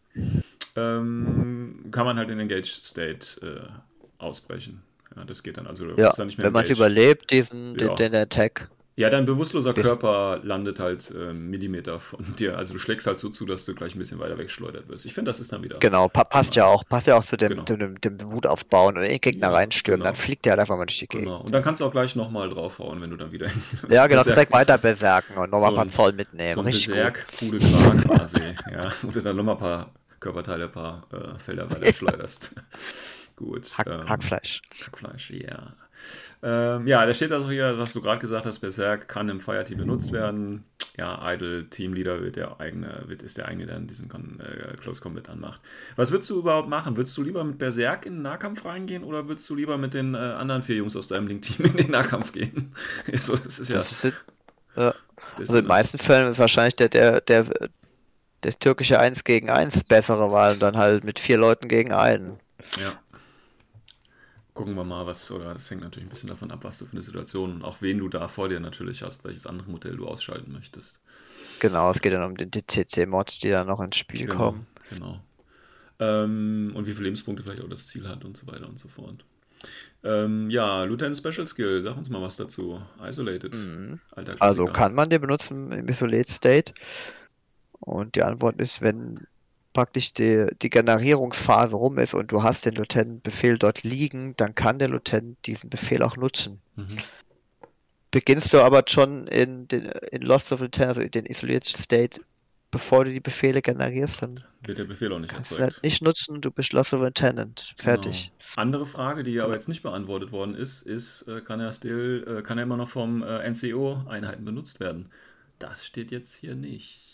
ähm, kann man halt den Engaged State äh, ausbrechen. Ja, das geht dann. Also Ja, dann nicht mehr wenn man es überlebt, diesen, Ja. den, den Attack. Ja, dein bewusstloser Körper landet halt äh, Millimeter von dir. Also du schlägst halt so zu, dass du gleich ein bisschen weiter wegschleudert wirst. Ich finde, das ist dann wieder. Genau, pa passt ja auch, passt ja auch zu dem, Genau. dem, dem, dem Wut aufbauen und in den Gegner Ja, reinstürmen, genau. dann fliegt der halt einfach mal durch die Gegend. Genau. Und dann kannst du auch gleich nochmal draufhauen, wenn du dann wieder. Ja, genau, direkt weiter machst. berserken und nochmal So ein paar Zoll mitnehmen. So ein Richtig. Berserk, Gras quasi. ja. Oder dann nochmal ein paar Körperteile, ein paar äh, Felder weiter schleuderst. Gut. Hack, ähm, Hackfleisch. Hackfleisch, ja. Ähm, ja, da steht also hier, was du gerade gesagt hast, Berserk kann im Fireteam benutzt werden. Ja, Idle Teamleader wird der eigene, wird, ist der eigene, der diesen äh, Close Combat anmacht. Was würdest du überhaupt machen? Würdest du lieber mit Berserk in den Nahkampf reingehen oder würdest du lieber mit den äh, anderen vier Jungs aus deinem Link-Team in den Nahkampf gehen? so, das ist ja. Das ist, ja, das also in den meisten Fällen ist wahrscheinlich der, der, der, das türkische 1 gegen 1 bessere Wahl und dann halt mit vier Leuten gegen einen. Ja. Gucken wir mal, was, oder das hängt natürlich ein bisschen davon ab, was du für eine Situation und auch wen du da vor dir natürlich hast, welches andere Modell du ausschalten möchtest. Genau, es geht dann um die, CC-Mods, die dann noch ins Spiel Genau, kommen. genau. Ähm, und wie viele Lebenspunkte vielleicht auch das Ziel hat und so weiter und so fort. Ähm, ja, Lieutenant Special Skill, sag uns mal was dazu. Isolated. Mhm. Also kann man den benutzen im Isolate State? Und die Antwort ist, wenn praktisch die, die Generierungsphase rum ist und du hast den Lieutenant-Befehl dort liegen, dann kann der Lieutenant diesen Befehl auch nutzen. Mhm. Beginnst du aber schon in, den, in Lost of Lieutenant, also in den Isolated State, bevor du die Befehle generierst, dann Wird der Befehl auch nicht kannst du erzeugt. halt nicht nutzen, du bist Lost of Lieutenant. Fertig. Genau. Andere Frage, die aber jetzt nicht beantwortet worden ist, ist, äh, kann er still, äh, kann er immer noch vom äh, NCO-Einheiten benutzt werden? Das steht jetzt hier nicht.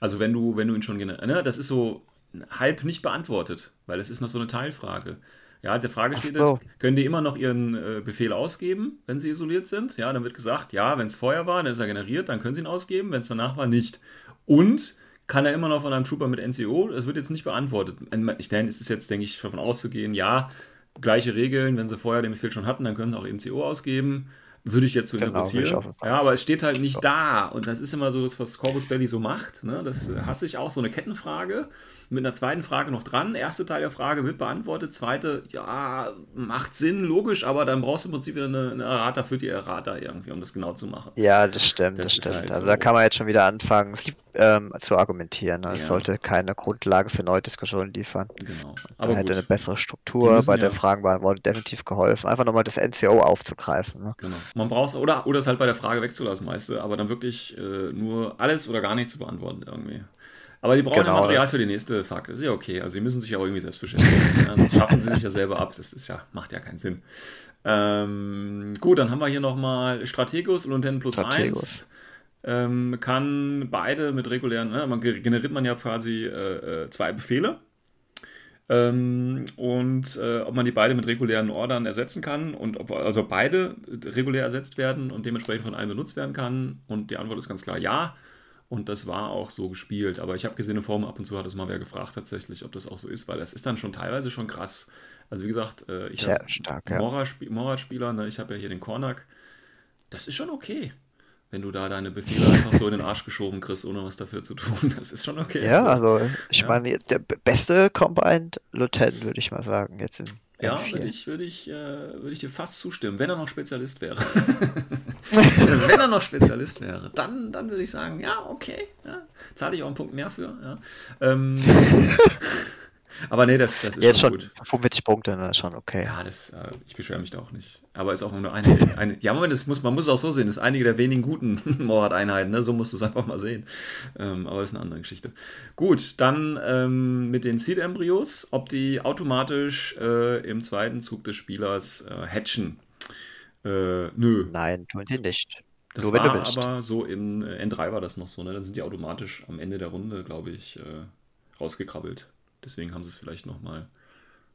Also wenn du, wenn du ihn schon gener- ne, das ist so halb nicht beantwortet, weil es ist noch so eine Teilfrage. Ja, der Frage steht, so. können die immer noch ihren äh, Befehl ausgeben, wenn sie isoliert sind? Ja, dann wird gesagt, ja, wenn es vorher war, dann ist er generiert, dann können sie ihn ausgeben, wenn es danach war, nicht. Und kann er immer noch von einem Trooper mit NCO? Das wird jetzt nicht beantwortet. Ich denke, es ist jetzt, denke ich, davon auszugehen, ja, gleiche Regeln, wenn sie vorher den Befehl schon hatten, dann können sie auch NCO ausgeben. Würde ich jetzt so Genau, interpretieren. ja, aber es steht halt nicht da. Und das ist immer so das, was Corvus Belly so macht. Ne? Das hasse ich auch, so eine Kettenfrage. Mit einer zweiten Frage noch dran. Erste Teil der Frage wird beantwortet. Zweite, ja, macht Sinn, logisch, aber dann brauchst du im Prinzip wieder eine, eine Errata für die Errata irgendwie, um das genau zu machen. Ja, das stimmt, Das das, stimmt. halt also so. da kann man jetzt schon wieder anfangen, ähm, zu argumentieren. ne? Es Ja. sollte keine Grundlage für neue Diskussionen liefern. Genau. Da Aber hätte gut. eine bessere Struktur müssen bei der ja- Fragenbeantwortung definitiv geholfen. Einfach nochmal das NCO aufzugreifen. Ne? Genau. Man braucht oder, oder es halt bei der Frage wegzulassen, weißt du, aber dann wirklich äh, nur alles oder gar nichts zu beantworten irgendwie. Aber die brauchen ja Genau. Material für die nächste Fakt. Das ist ja okay. Also sie müssen sich ja auch irgendwie selbst beschäftigen. ja, sonst schaffen sie sich ja selber ab. Das ist ja, macht ja keinen Sinn. Ähm, gut, dann haben wir hier nochmal Strategos und Lieutenant plus Strategos. 1. Ähm, kann beide mit regulären, ne, man ge- generiert man ja quasi äh, äh, zwei Befehle. Ähm, und äh, ob man die beide mit regulären Ordern ersetzen kann und ob also beide regulär ersetzt werden und dementsprechend von allen benutzt werden kann. Und die Antwort ist ganz klar ja. Und das war auch so gespielt. Aber ich habe gesehen, im Forum ab und zu hat es mal wer gefragt tatsächlich, ob das auch so ist, weil das ist dann schon teilweise schon krass. Also wie gesagt, äh, ich als ja. Morad-Spieler, ne, ich habe ja hier den Kornak, das ist schon okay. Wenn du da deine Befehle einfach so in den Arsch geschoben kriegst, ohne was dafür zu tun, das ist schon okay. Ja, also ich ja. meine, der beste Combined Lieutenant, würde ich mal sagen, jetzt in Ja, würde ich, würde ich, äh, würde ich dir fast zustimmen, wenn er noch Spezialist wäre. wenn er noch Spezialist wäre, dann, dann würde ich sagen, ja, okay, ja, zahle ich auch einen Punkt mehr für. Ja. Ähm, aber nee, das, das ist Jetzt schon, schon gut. 45 Punkte, ne? Schon okay. Ja, das, äh, ich beschwere mich da auch nicht. Aber ist auch nur eine, eine ja, Moment, das muss, man muss es auch so sehen, das ist einige der wenigen guten Morat-Einheiten, ne? so musst du es einfach mal sehen. Ähm, aber das ist eine andere Geschichte. Gut, dann ähm, mit den Seed-Embryos, ob die automatisch äh, im zweiten Zug des Spielers äh, hatchen. Äh, nö. Nein, tun sie nicht. Das Nur wenn du war willst. aber so im äh, N3 war das noch so, ne? Dann sind die automatisch am Ende der Runde, glaube ich, äh, rausgekrabbelt. Deswegen haben sie es vielleicht nochmal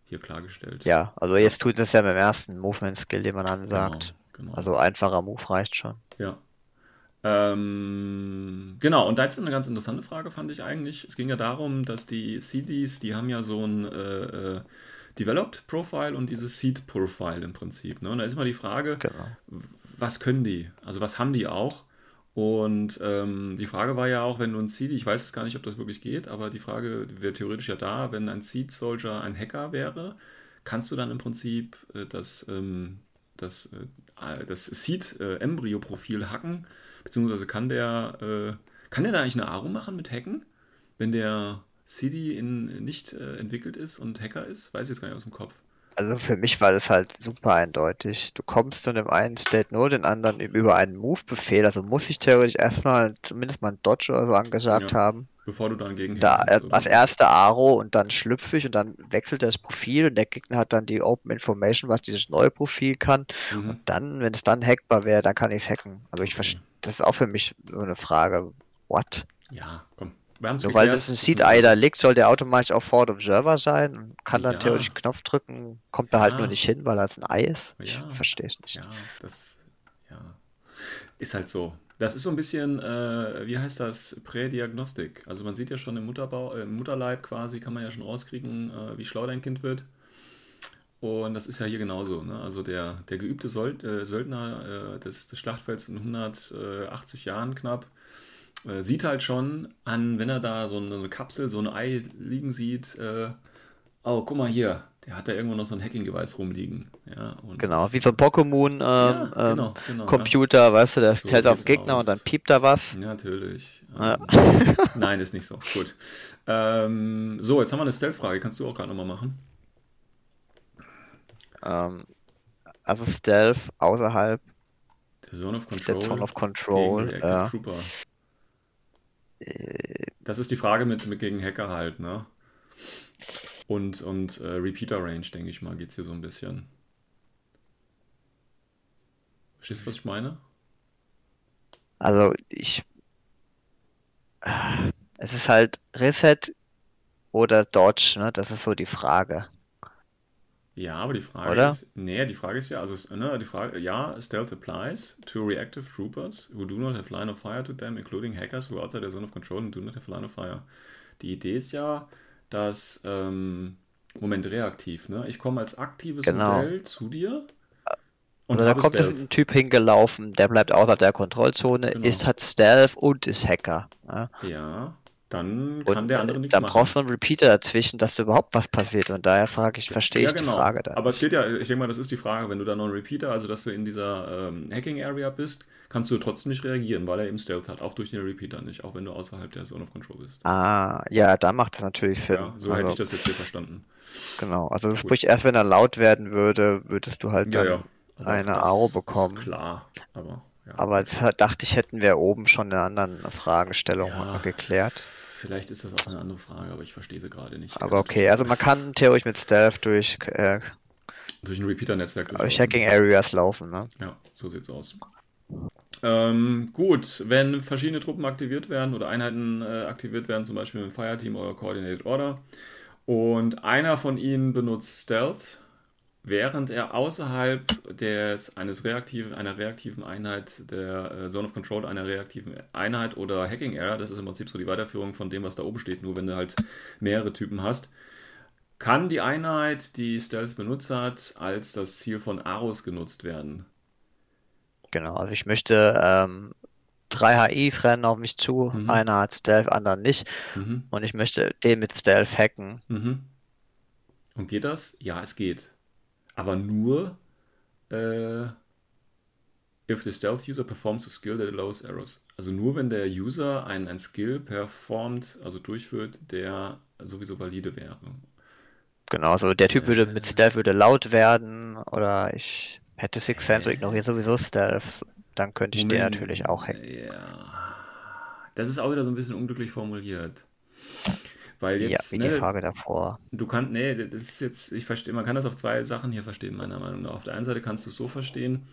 hier klargestellt. Ja, also jetzt tut es ja beim ersten Movement-Skill, den man genau, ansagt. genau. Also einfacher Move reicht schon. Ja. Ähm, genau, und da jetzt eine ganz interessante Frage fand ich eigentlich. Es ging ja darum, dass die CDs, die haben ja so ein äh, äh, Developed Profile und dieses Seed Profile im Prinzip. Ne? Und da ist mal die Frage, Genau. was können die? Also was haben die auch? Und ähm, die Frage war ja auch, wenn du ein Seed, ich weiß jetzt gar nicht, ob das wirklich geht, aber die Frage wäre theoretisch ja da, wenn ein Seed Soldier ein Hacker wäre, kannst du dann im Prinzip äh, das, ähm, das, äh, das Seed äh, hacken, beziehungsweise kann der, äh, kann der da eigentlich eine Aro machen mit Hacken, wenn der CD in, nicht äh, entwickelt ist und Hacker ist? Weiß ich jetzt gar nicht aus dem Kopf. Also für mich war das halt super eindeutig. Du kommst in dem einen State nur den anderen über einen Move-Befehl. Also muss ich theoretisch erstmal zumindest mal einen Dodge oder so angesagt Ja. haben. Bevor du dann gegen Da kannst, äh, als erste Aro und dann schlüpfe ich und dann wechselt das Profil und der Gegner hat dann die Open Information, was dieses neue Profil kann. Mhm. Dann, wenn es dann hackbar wäre, dann kann ich es hacken. Also ich verstehe, das ist auch für mich so eine Frage. What? Ja, komm. Geklärt. das ein Seed-Eye da liegt, soll der automatisch auf Forward Observer sein und kann dann Ja. theoretisch einen Knopf drücken, kommt da halt Ja. nur nicht hin, weil er ein Ei ist. Ich Ja. verstehe es nicht. Ja, das ja. ist halt so. Das ist so ein bisschen, äh, wie heißt das, Prädiagnostik. Also man sieht ja schon im, Mutterbau, äh, im Mutterleib quasi, kann man ja schon rauskriegen, äh, wie schlau dein Kind wird. Und das ist ja hier genauso. Ne? Also der, der geübte Sold, äh, Söldner äh, des, des Schlachtfelds in 180 Jahren knapp äh, sieht halt schon an, wenn er da so eine Kapsel, so ein Ei liegen sieht, äh, oh, guck mal hier, der hat da irgendwo noch so ein Hacking-Device rumliegen. Ja, Genau, wie so ein Pokémon ähm, Ja, ähm, genau, genau, Computer, weißt du, der So hält auf Gegner aus. und dann piept da was. Ja, natürlich. Ja. Ähm, Nein, ist nicht so. Gut. Ähm, so, jetzt haben wir eine Stealth-Frage. Kannst du auch gerade nochmal machen? Ähm, also Stealth außerhalb Der Zone of der Control. Zone of Control. Ja. Trooper. Das ist die Frage mit, mit gegen Hacker halt, ne? Und, und äh, Repeater Range, denke ich mal, geht es hier so ein bisschen. Verstehst du, was ich meine? Also ich. äh, Es ist halt Reset oder Dodge, ne? Das ist so die Frage. Ja, aber die Frage Oder? ist, nee, die Frage ist ja, also, ne, die Frage, ja, Stealth applies to reactive troopers who do not have line of fire to them, including hackers who are outside their zone of control and do not have line of fire. Die Idee ist ja, dass, ähm, Moment, reaktiv, ne? Ich komme als aktives Genau. Modell zu dir und Also da kommt Stealth. ein Typ hingelaufen, der bleibt außerhalb der Kontrollzone, Genau. ist hat Stealth und ist Hacker. Ja? Ja, dann Und kann der andere nichts dann machen. brauchst du einen Repeater dazwischen, dass da überhaupt was passiert. Und daher frage ich, verstehe ich die Frage da. genau. Aber es geht ja, ich denke mal, das ist die Frage, wenn du da noch einen Repeater, also dass du in dieser ähm, Hacking-Area bist, kannst du trotzdem nicht reagieren, weil er eben Stealth hat, auch durch den Repeater nicht, auch wenn du außerhalb der Zone of Control bist. Ah, ja, da macht das natürlich Sinn. Ja, so also, hätte ich das jetzt hier verstanden. Genau, also sprich, erst wenn er laut werden würde, würdest du halt Ja, dann ja. Aber eine ist bekommen. Klar, aber ja. Aber dachte ich, hätten wir oben schon in einer anderen Fragestellung Ja. geklärt. Vielleicht ist das auch eine andere Frage, aber ich verstehe sie gerade nicht. Aber okay, also man kann theoretisch mit Stealth durch, äh, Durch ein Repeater-Netzwerk durch. Hacking Areas laufen, ne? Ja, so sieht's aus. Ähm, gut, wenn verschiedene Truppen aktiviert werden oder Einheiten äh, aktiviert werden, zum Beispiel im Fireteam oder Coordinated Order, und einer von ihnen benutzt Stealth, während er außerhalb des, eines reaktiven, einer reaktiven Einheit, der äh, Zone of Control einer reaktiven Einheit oder Hacking Area, das ist im Prinzip so die Weiterführung von dem, was da oben steht, nur wenn du halt mehrere Typen hast, kann die Einheit, die Stealth benutzt hat, als das Ziel von Aros genutzt werden. Genau, also ich möchte ähm, drei HIs rennen auf mich zu, Mhm. einer hat Stealth, andere nicht. Mhm. Und ich möchte den mit Stealth hacken. Mhm. Und geht das? Ja, es geht. Aber nur äh, if the stealth user performs a skill that allows errors. Also nur wenn der User ein, ein Skill performt, also durchführt, der sowieso valide wäre. Genau, so der Typ würde mit Stealth würde laut werden oder ich hätte Six Sense und ignoriere sowieso Stealth, dann könnte ich Moment, den natürlich auch hacken. Ja. Das ist auch wieder so ein bisschen unglücklich formuliert. Weil jetzt, ja, wie ne, die Frage davor. Du kannst, nee, das ist jetzt, ich verstehe, man kann das auf zwei Sachen hier verstehen, meiner Meinung nach. Auf der einen Seite kannst du es so verstehen,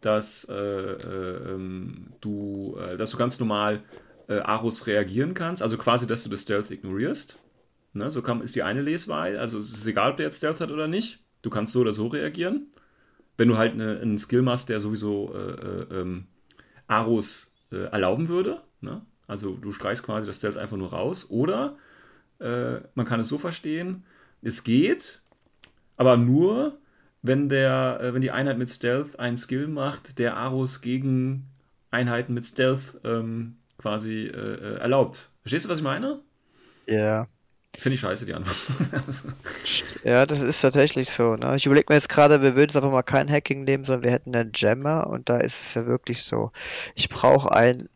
dass äh, äh, ähm, du, äh, dass du ganz normal äh, Arus reagieren kannst, also quasi, dass du das Stealth ignorierst. Ne, so kann, ist die eine Lesweise. Also es ist egal, ob der jetzt Stealth hat oder nicht. Du kannst so oder so reagieren. Wenn du halt eine, einen Skill machst, der sowieso äh, äh ähm, Arus erlauben würde. Ne? Also du streichst quasi das Stealth einfach nur raus. Oder äh, man kann es so verstehen, es geht, aber nur, wenn, der, äh, wenn die Einheit mit Stealth einen Skill macht, der Arus gegen Einheiten mit Stealth ähm, quasi äh, erlaubt. Verstehst du, was ich meine? Ja. Finde ich scheiße, die Antwort. ja, das ist tatsächlich so. Ne? Ich überlege mir jetzt gerade, wir würden jetzt einfach mal kein Hacking nehmen, sondern wir hätten einen Jammer und da ist es ja wirklich so. Ich brauche ein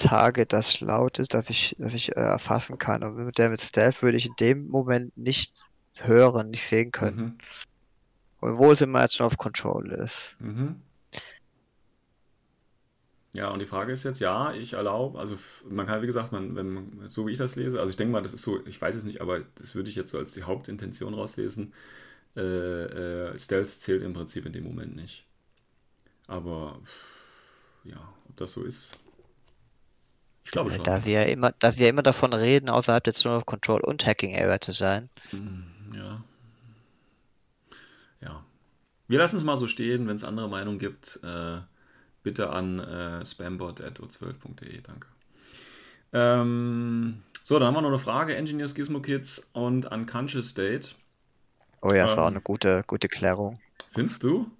Target, das laut ist, das ich, das ich äh, erfassen kann. Und mit der mit Stealth würde ich in dem Moment nicht hören, nicht sehen können. Mhm. Obwohl es immer jetzt schon auf Control ist. Mhm. Ja, und die Frage ist jetzt, ja, ich erlaube, also man kann, wie gesagt, man, wenn man, so wie ich das lese, also ich denke mal, das ist so, ich weiß es nicht, aber das würde ich jetzt so als die Hauptintention rauslesen. Äh, äh, Stealth zählt im Prinzip in dem Moment nicht. Aber ja, ob das so ist. Ich glaube schon. Da wir, immer, da wir immer davon reden, außerhalb der Zone of Control und Hacking Area zu sein. Hm, ja. Ja. Wir lassen es mal so stehen, wenn es andere Meinungen gibt. Äh, bitte an äh, spambot.o12.de. Danke. Ähm, so, dann haben wir noch eine Frage: Engineers Gizmo Kids und Unconscious State. Oh ja, das ähm, war eine gute, gute Klärung. Findest du?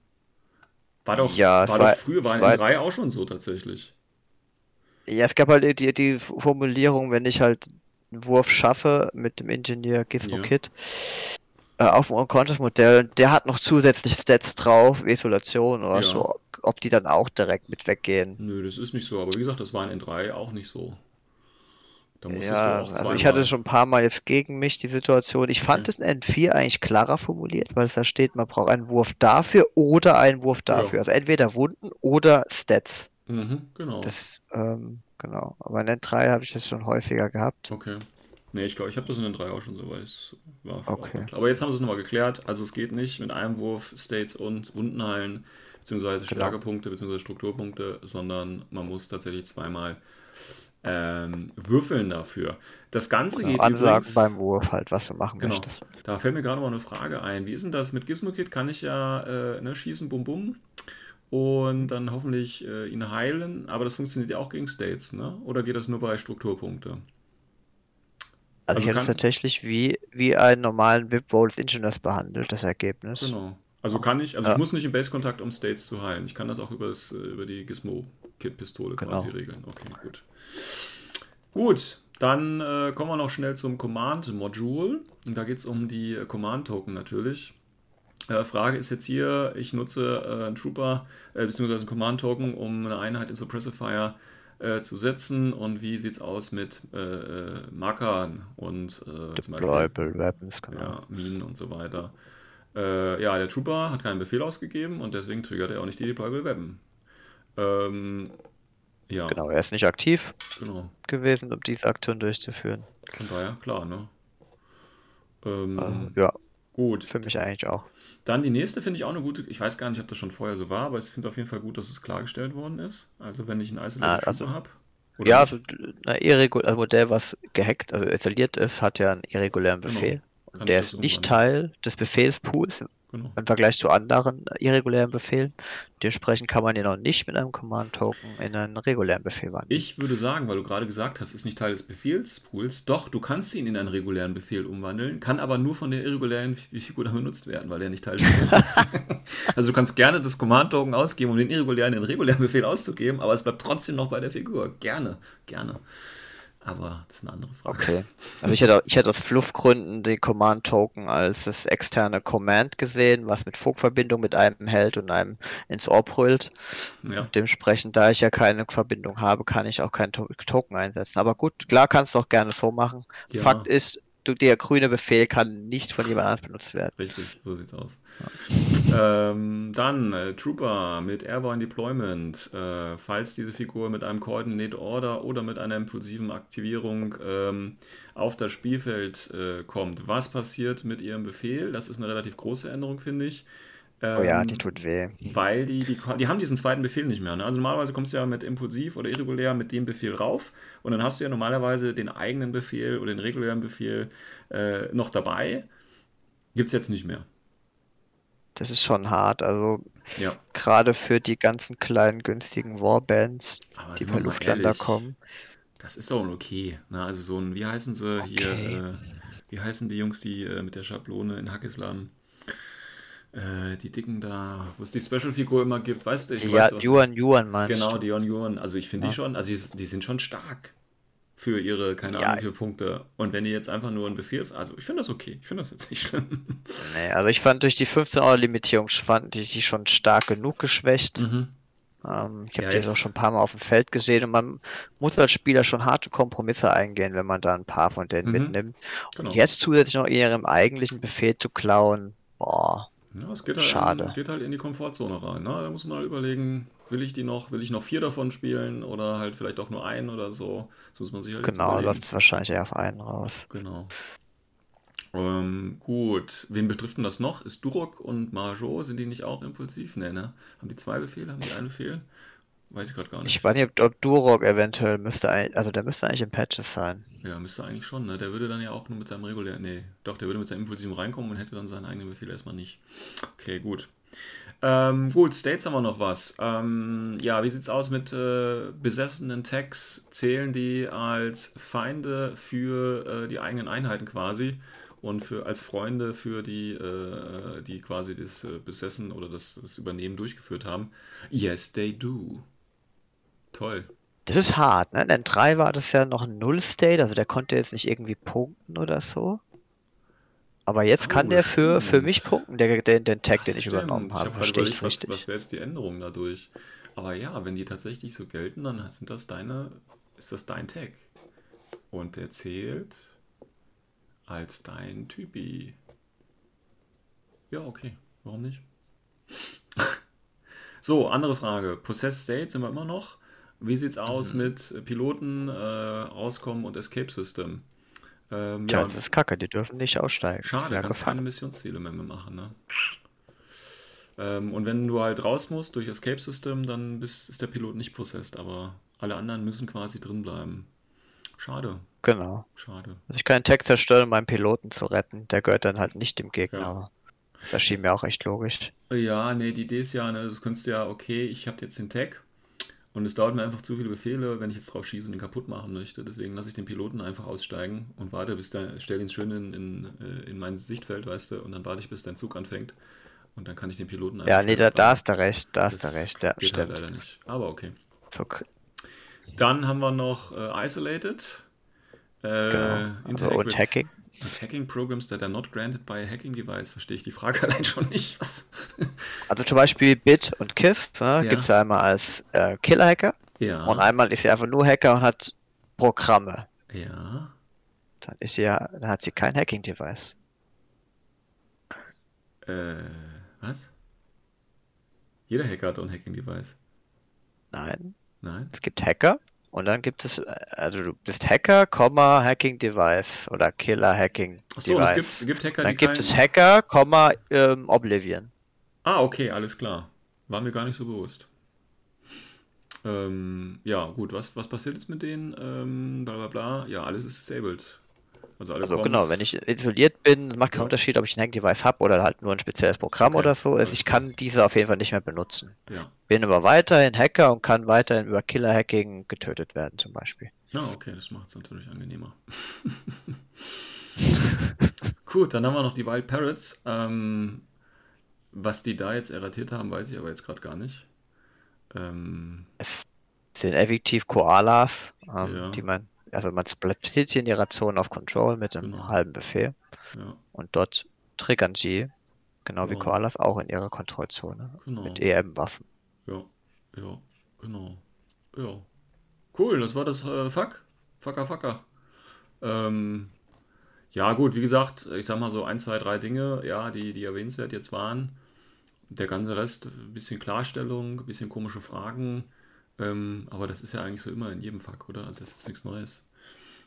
War doch, ja, war doch früher, war in war, 3 auch schon so tatsächlich. Ja, es gab halt die, die Formulierung, wenn ich halt einen Wurf schaffe mit dem Ingenieur Gizmo ja. Kit, äh, auf dem Unconscious-Modell, der hat noch zusätzlich Stats drauf, Isolation oder ja. so, ob die dann auch direkt mit weggehen. Nö, das ist nicht so, aber wie gesagt, das war in N3 auch nicht so. Da ja, also ich hatte schon ein paar Mal jetzt gegen mich die Situation. Ich fand es in N4 eigentlich klarer formuliert, weil es da steht, man braucht einen Wurf dafür oder einen Wurf dafür. Ja. Also entweder Wunden oder Stats. Mhm, genau. Das, ähm, genau. Aber in N3 habe ich das schon häufiger gehabt. Okay. Nee, ich glaube, ich habe das in den drei auch schon so, weil es war okay. Aber jetzt haben sie es nochmal geklärt. Also es geht nicht mit einem Wurf States und Wunden heilen, beziehungsweise genau. Stärkepunkte, beziehungsweise Strukturpunkte, sondern man muss tatsächlich zweimal ähm, würfeln dafür. Das Ganze genau, geht Ansagen übrigens, beim Wurf halt, was du machen genau, möchtest. Da fällt mir gerade mal eine Frage ein. Wie ist denn das mit Gizmo-Kit? Kann ich ja äh, ne, schießen, bum bum und dann hoffentlich äh, ihn heilen, aber das funktioniert ja auch gegen States, ne? Oder geht das nur bei Strukturpunkte? Also, also ich hätte es tatsächlich wie, wie einen normalen VIP Roll Ingenieurs behandelt, das Ergebnis. Genau. Also kann ich, also ja. ich muss nicht im Base-Kontakt, um States zu heilen. Ich kann das auch über, das, äh, über die Gizmo-Kit-Pistole genau. quasi regeln. Okay, gut. Gut, dann äh, kommen wir noch schnell zum Command-Module. Und da geht es um die Command-Token natürlich. Äh, Frage ist jetzt hier, ich nutze äh, einen Trooper äh, bzw. einen Command-Token, um eine Einheit in Suppressifier äh, zu setzen und wie sieht es aus mit äh, Markern und zum Beispiel Weapons, genau. ja, Minen und so weiter. Ja, der Trooper hat keinen Befehl ausgegeben und deswegen triggert er auch nicht die Deployable Weapon. Ähm, ja. Genau, er ist nicht aktiv genau. gewesen, um diese Aktion durchzuführen. Von daher, klar, ne? Ähm, also, ja. Gut. Für mich eigentlich auch. Dann die nächste finde ich auch eine gute. Ich weiß gar nicht, ob das schon vorher so war, aber ich finde es auf jeden Fall gut, dass es klargestellt worden ist. Also wenn ich ein Isolated ah, also, habe. Ja, also ein irregul also Modell, was gehackt, also isoliert ist, hat ja einen irregulären genau. Befehl. Genau. Der ist nicht Teil des Befehlspools Genau. Im Vergleich zu anderen irregulären Befehlen. Dementsprechend kann man ihn auch nicht mit einem Command-Token in einen regulären Befehl wandeln. Ich würde sagen, weil du gerade gesagt hast, ist nicht Teil des Befehlspools. Doch, du kannst ihn in einen regulären Befehl umwandeln, kann aber nur von der irregulären Figur dann benutzt werden, weil der nicht Teil des Befehls ist. also du kannst gerne das Command-Token ausgeben, um den irregulären in den regulären Befehl auszugeben, aber es bleibt trotzdem noch bei der Figur. Gerne, gerne. Aber das ist eine andere Frage. Okay. Also ich hätte, ich hätte aus Fluffgründen den Command-Token als das externe Command gesehen, was mit Funkverbindung mit einem hält und einem ins Ohr brüllt. Ja. Dementsprechend, da ich ja keine Verbindung habe, kann ich auch keinen Token einsetzen. Aber gut, klar kannst du auch gerne so machen. Ja. Fakt ist, der grüne Befehl kann nicht von jemand anders benutzt werden. Richtig, so sieht's aus. Ja. Ähm, dann äh, Trooper mit Airborne Deployment. Äh, falls diese Figur mit einem Coordinate Order oder mit einer impulsiven Aktivierung ähm, auf das Spielfeld äh, kommt, was passiert mit ihrem Befehl? Das ist eine relativ große Änderung, finde ich. Ähm, oh ja, die tut weh. Weil die, die, die haben diesen zweiten Befehl nicht mehr. Ne? Also normalerweise kommst du ja mit impulsiv oder irregulär mit dem Befehl rauf und dann hast du ja normalerweise den eigenen Befehl oder den regulären Befehl äh, noch dabei. Gibt es jetzt nicht mehr. Das ist schon hart. Also ja. gerade für die ganzen kleinen günstigen Warbands, Aber die per Luftlander kommen. Das ist doch okay. Ne? Also so ein, wie heißen sie okay. hier, äh, wie heißen die Jungs, die äh, mit der Schablone in Hackislam äh, die Dicken da, wo es die Special-Figur immer gibt, weißt du? Ich ja, weiß, Yuan Yuan meinst Genau, die Yuan Yuan. Also ich finde ja. die schon, also die, die, sind schon stark für ihre, keine Ahnung, ja. wie Punkte. Und wenn die jetzt einfach nur einen Befehl, also ich finde das okay. Ich finde das jetzt nicht schlimm. Nee, also ich fand durch die 15-Euro-Limitierung fand ich die schon stark genug geschwächt. Mhm. Ähm, ich habe ja, die jetzt auch schon ein paar Mal auf dem Feld gesehen und man muss als Spieler schon harte Kompromisse eingehen, wenn man da ein paar von denen mhm. mitnimmt. Genau. Und jetzt zusätzlich noch ihrem eigentlichen Befehl zu klauen, boah. Ja, es geht halt, Schade. In, geht halt in die Komfortzone rein. Ne? Da muss man halt überlegen, will ich die noch, will ich noch vier davon spielen oder halt vielleicht auch nur einen oder so. Das muss man sich halt Genau, läuft es wahrscheinlich eher auf einen raus. Genau. Ähm, gut, wen betrifft denn das noch? Ist Durok und Marjo, sind die nicht auch impulsiv? Ne, ne? Haben die zwei Befehle? Haben die einen Befehl? Weiß ich gerade gar nicht. Ich weiß nicht, ob, Durok eventuell müsste, also der müsste eigentlich in Patches sein. Ja, müsste eigentlich schon, ne? Der würde dann ja auch nur mit seinem regulären, nee, doch, der würde mit seinem Impulsiven reinkommen und hätte dann seinen eigenen Befehl erstmal nicht. Okay, gut. Ähm, gut, States haben wir noch was. Ähm, ja, wie sieht's aus mit äh, besessenen Tags? Zählen die als Feinde für äh, die eigenen Einheiten quasi und für als Freunde für die, äh, die quasi das äh, Besessen oder das, das Übernehmen durchgeführt haben? Yes, they do. Toll. Das ist hart, ne? Denn 3 war das ja noch ein Null-State, also der konnte jetzt nicht irgendwie punkten oder so. Aber jetzt oh, kann der für, für mich punkten, der, den, den Tag, Ach, den ich stimmt. übernommen habe. Ich habe überlegt, was, was wäre jetzt die Änderung dadurch? Aber ja, wenn die tatsächlich so gelten, dann sind das deine, ist das dein Tag. Und der zählt als dein Typi. Ja, okay. Warum nicht? so, andere Frage. Possessed State sind wir immer noch. Wie sieht's aus mhm. mit Piloten, äh, Auskommen und Escape System? Ähm, ja, das ist kacke, die dürfen nicht aussteigen. Schade, ja, kannst keine Missionsziele mehr machen, ne? Ähm, und wenn du halt raus musst durch Escape System, dann bist, ist der Pilot nicht possessed, aber alle anderen müssen quasi drin bleiben. Schade. Genau. Schade. Also ich kann einen Tag zerstören, um meinen Piloten zu retten. Der gehört dann halt nicht dem Gegner. Ja. Das schien mir auch echt logisch. Ja, nee, die Idee ist ja, ne, du könntest ja, okay, ich habe jetzt den Tag, und es dauert mir einfach zu viele Befehle, wenn ich jetzt drauf schieße und ihn kaputt machen möchte. Deswegen lasse ich den Piloten einfach aussteigen und warte, bis der, stell ihn schön in, in, äh, in mein Sichtfeld, weißt du, und dann warte ich, bis dein Zug anfängt. Und dann kann ich den Piloten einfach. Ja, nee, da, da hast du recht, da hast du recht, ja, geht halt stimmt. Halt leider nicht. Aber okay. okay. Dann haben wir noch äh, Isolated. Äh, genau. Also und Hacking. Hacking Programs that are not granted by a hacking device, verstehe ich die Frage allein schon nicht. also zum Beispiel Bit und KISS ne, ja. gibt es ja einmal als äh, Killer-Hacker. Ja. Und einmal ist sie einfach nur Hacker und hat Programme. Ja. Dann ist sie ja, dann hat sie kein Hacking-Device. Äh, was? Jeder Hacker hat ein Hacking-Device. Nein. Nein. Es gibt Hacker und dann gibt es, also du bist Hacker, Komma, Hacking Device oder Killer Hacking Achso, Device. es gibt, gibt Hacker, Dann gibt es Hacker, Komma, ähm, Oblivion. Ah, okay, alles klar. War mir gar nicht so bewusst. Ähm, ja, gut, was, was passiert jetzt mit denen? Ähm, bla bla bla. Ja, alles ist disabled. Also, alle also genau, wenn ich isoliert bin, macht keinen ja. Unterschied, ob ich ein Hack-Device habe oder halt nur ein spezielles Programm okay. oder so. Also ich kann diese auf jeden Fall nicht mehr benutzen. Ja. Bin aber weiterhin Hacker und kann weiterhin über Killer-Hacking getötet werden zum Beispiel. Ja, okay, das macht es natürlich angenehmer. Gut, dann haben wir noch die Wild Parrots. Ähm, was die da jetzt erratiert haben, weiß ich aber jetzt gerade gar nicht. Ähm, es sind effektiv Koalas, ähm, ja. die man also man platziert sie in ihrer Zone of Control mit einem Genau. halben Befehl Ja, und dort triggern sie, genau wie Genau. Koalas, auch in ihrer Kontrollzone genau. mit EM-Waffen. Ja, ja, genau. Ja. Cool, das war das äh, Fuck. Fucker, Fucker. Ähm, ja, gut, wie gesagt, ich sag mal so ein, zwei, drei Dinge, ja, die, die erwähnenswert jetzt waren. Der ganze Rest, ein bisschen Klarstellung, ein bisschen komische Fragen. Ähm, aber das ist ja eigentlich so immer in jedem Fuck, oder? Also das ist jetzt nichts Neues.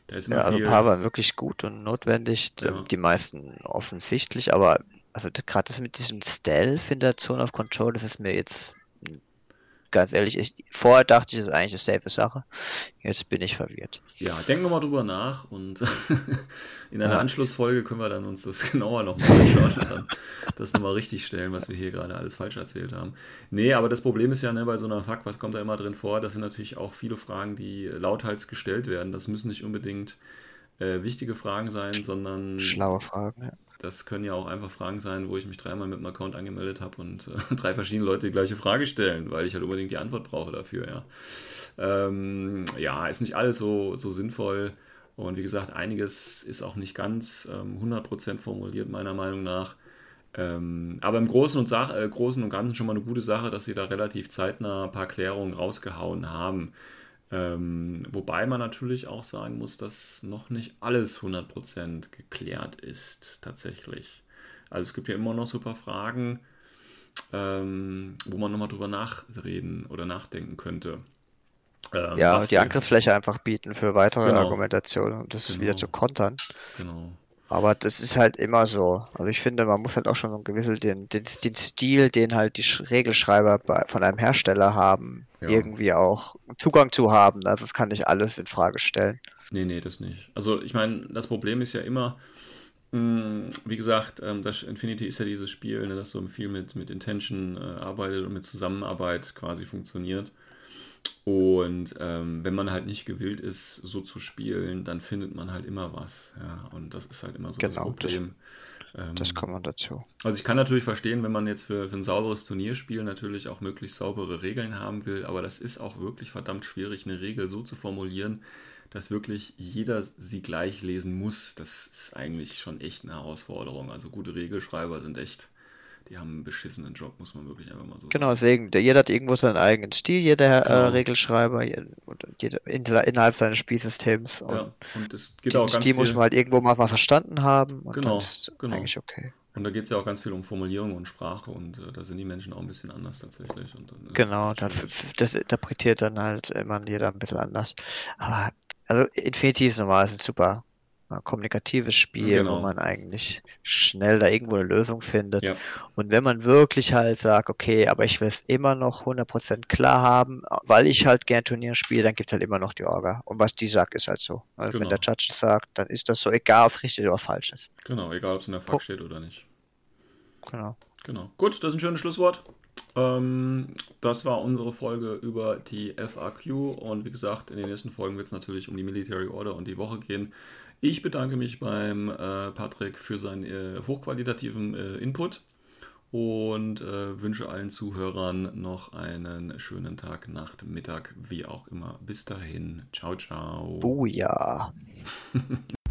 Da ist immer Ja, also viel. ein paar waren wirklich gut und notwendig, Ja. die meisten offensichtlich, aber also gerade das mit diesem Stealth in der Zone of Control, das ist mir jetzt ganz ehrlich, ich, vorher dachte ich, das ist eigentlich eine safe Sache. Jetzt bin ich verwirrt. Ja, denken wir mal drüber nach und in einer Ja. Anschlussfolge können wir dann uns das genauer nochmal anschauen und dann das nochmal richtig stellen, was wir hier gerade alles falsch erzählt haben. Nee, aber das Problem ist ja, ne, bei so einer Fuck, was kommt da immer drin vor? Das sind natürlich auch viele Fragen, die lauthals gestellt werden. Das müssen nicht unbedingt äh, wichtige Fragen sein, sondern Schlaue Fragen, ja. Das können ja auch einfach Fragen sein, wo ich mich dreimal mit dem Account angemeldet habe und äh, drei verschiedene Leute die gleiche Frage stellen, weil ich halt unbedingt die Antwort brauche dafür, ja. Ähm, ja, ist nicht alles so, so sinnvoll. Und wie gesagt, einiges ist auch nicht ganz ähm, 100% formuliert, meiner Meinung nach. Ähm, aber im Großen und, äh, Großen und Ganzen schon mal eine gute Sache, dass sie da relativ zeitnah ein paar Klärungen rausgehauen haben. Ähm, wobei man natürlich auch sagen muss, dass noch nicht alles 100% geklärt ist, tatsächlich. Also es gibt ja immer noch so ein paar Fragen, ähm, wo man nochmal drüber nachreden oder nachdenken könnte. Ähm, Ja, was die Angriffsfläche einfach bieten für weitere Genau. Argumentationen, um das wieder Genau. zu kontern. Genau. Aber das ist halt immer so. Also ich finde, man muss halt auch schon so ein gewissen den, den, den Stil, den halt die Sch- Regelschreiber bei, von einem Hersteller haben, Ja. irgendwie auch Zugang zu haben. Also das kann nicht alles in Frage stellen. Nee, nee, das nicht. Also ich meine, das Problem ist ja immer, mh, wie gesagt, ähm, das Infinity ist ja dieses Spiel, ne, das so viel mit, mit Intention äh, arbeitet und mit Zusammenarbeit quasi funktioniert. Und ähm, wenn man halt nicht gewillt ist, so zu spielen, dann findet man halt immer was. Ja, und das ist halt immer so das Genau, das- Problem. Ähm, Das kommt man dazu. also ich kann natürlich verstehen, wenn man jetzt für, für ein sauberes Turnierspiel natürlich auch möglichst saubere Regeln haben will, aber das ist auch wirklich verdammt schwierig, eine Regel so zu formulieren, dass wirklich jeder sie gleich lesen muss. Das ist eigentlich schon echt eine Herausforderung. Also gute Regelschreiber sind echt, die haben einen beschissenen Job, muss man wirklich einfach mal so Genau, sagen. deswegen, der, jeder hat irgendwo seinen eigenen Stil, jeder Genau. äh, Regelschreiber, jeder, in, innerhalb seines Spielsystems. Und Ja, und es geht auch ganz Stil muss viel, man halt irgendwo mal, mal verstanden haben und Genau, dann ist genau. eigentlich okay. und da geht es ja auch ganz viel um Formulierung und Sprache und äh, da sind die Menschen auch ein bisschen anders tatsächlich. Genau, das, das interpretiert dann halt immer jeder ein bisschen anders. Aber, also Infinity ist normal, ist ein super äh, kommunikatives Spiel, Genau. wo man eigentlich schnell da irgendwo eine Lösung findet. Ja. Und wenn man wirklich halt sagt, okay, aber ich will es immer noch 100% klar haben, weil ich halt gern Turnier spiele, dann gibt es halt immer noch die Orga. Und was die sagt, ist halt so. Also Genau. wenn der Judge es sagt, dann ist das so, egal ob es richtig oder falsch ist. Genau, egal ob es in der Fuck steht oder nicht. Genau. Genau. Gut, das ist ein schönes Schlusswort. Ähm, das war unsere Folge über die FAQ und wie gesagt, in den nächsten Folgen wird es natürlich um die Military Order und die Woche gehen. Ich bedanke mich beim äh, Patrick für seinen äh, hochqualitativen äh, Input und äh, wünsche allen Zuhörern noch einen schönen Tag, Nacht, Mittag, wie auch immer. Bis dahin. Ciao, ciao. Booyah.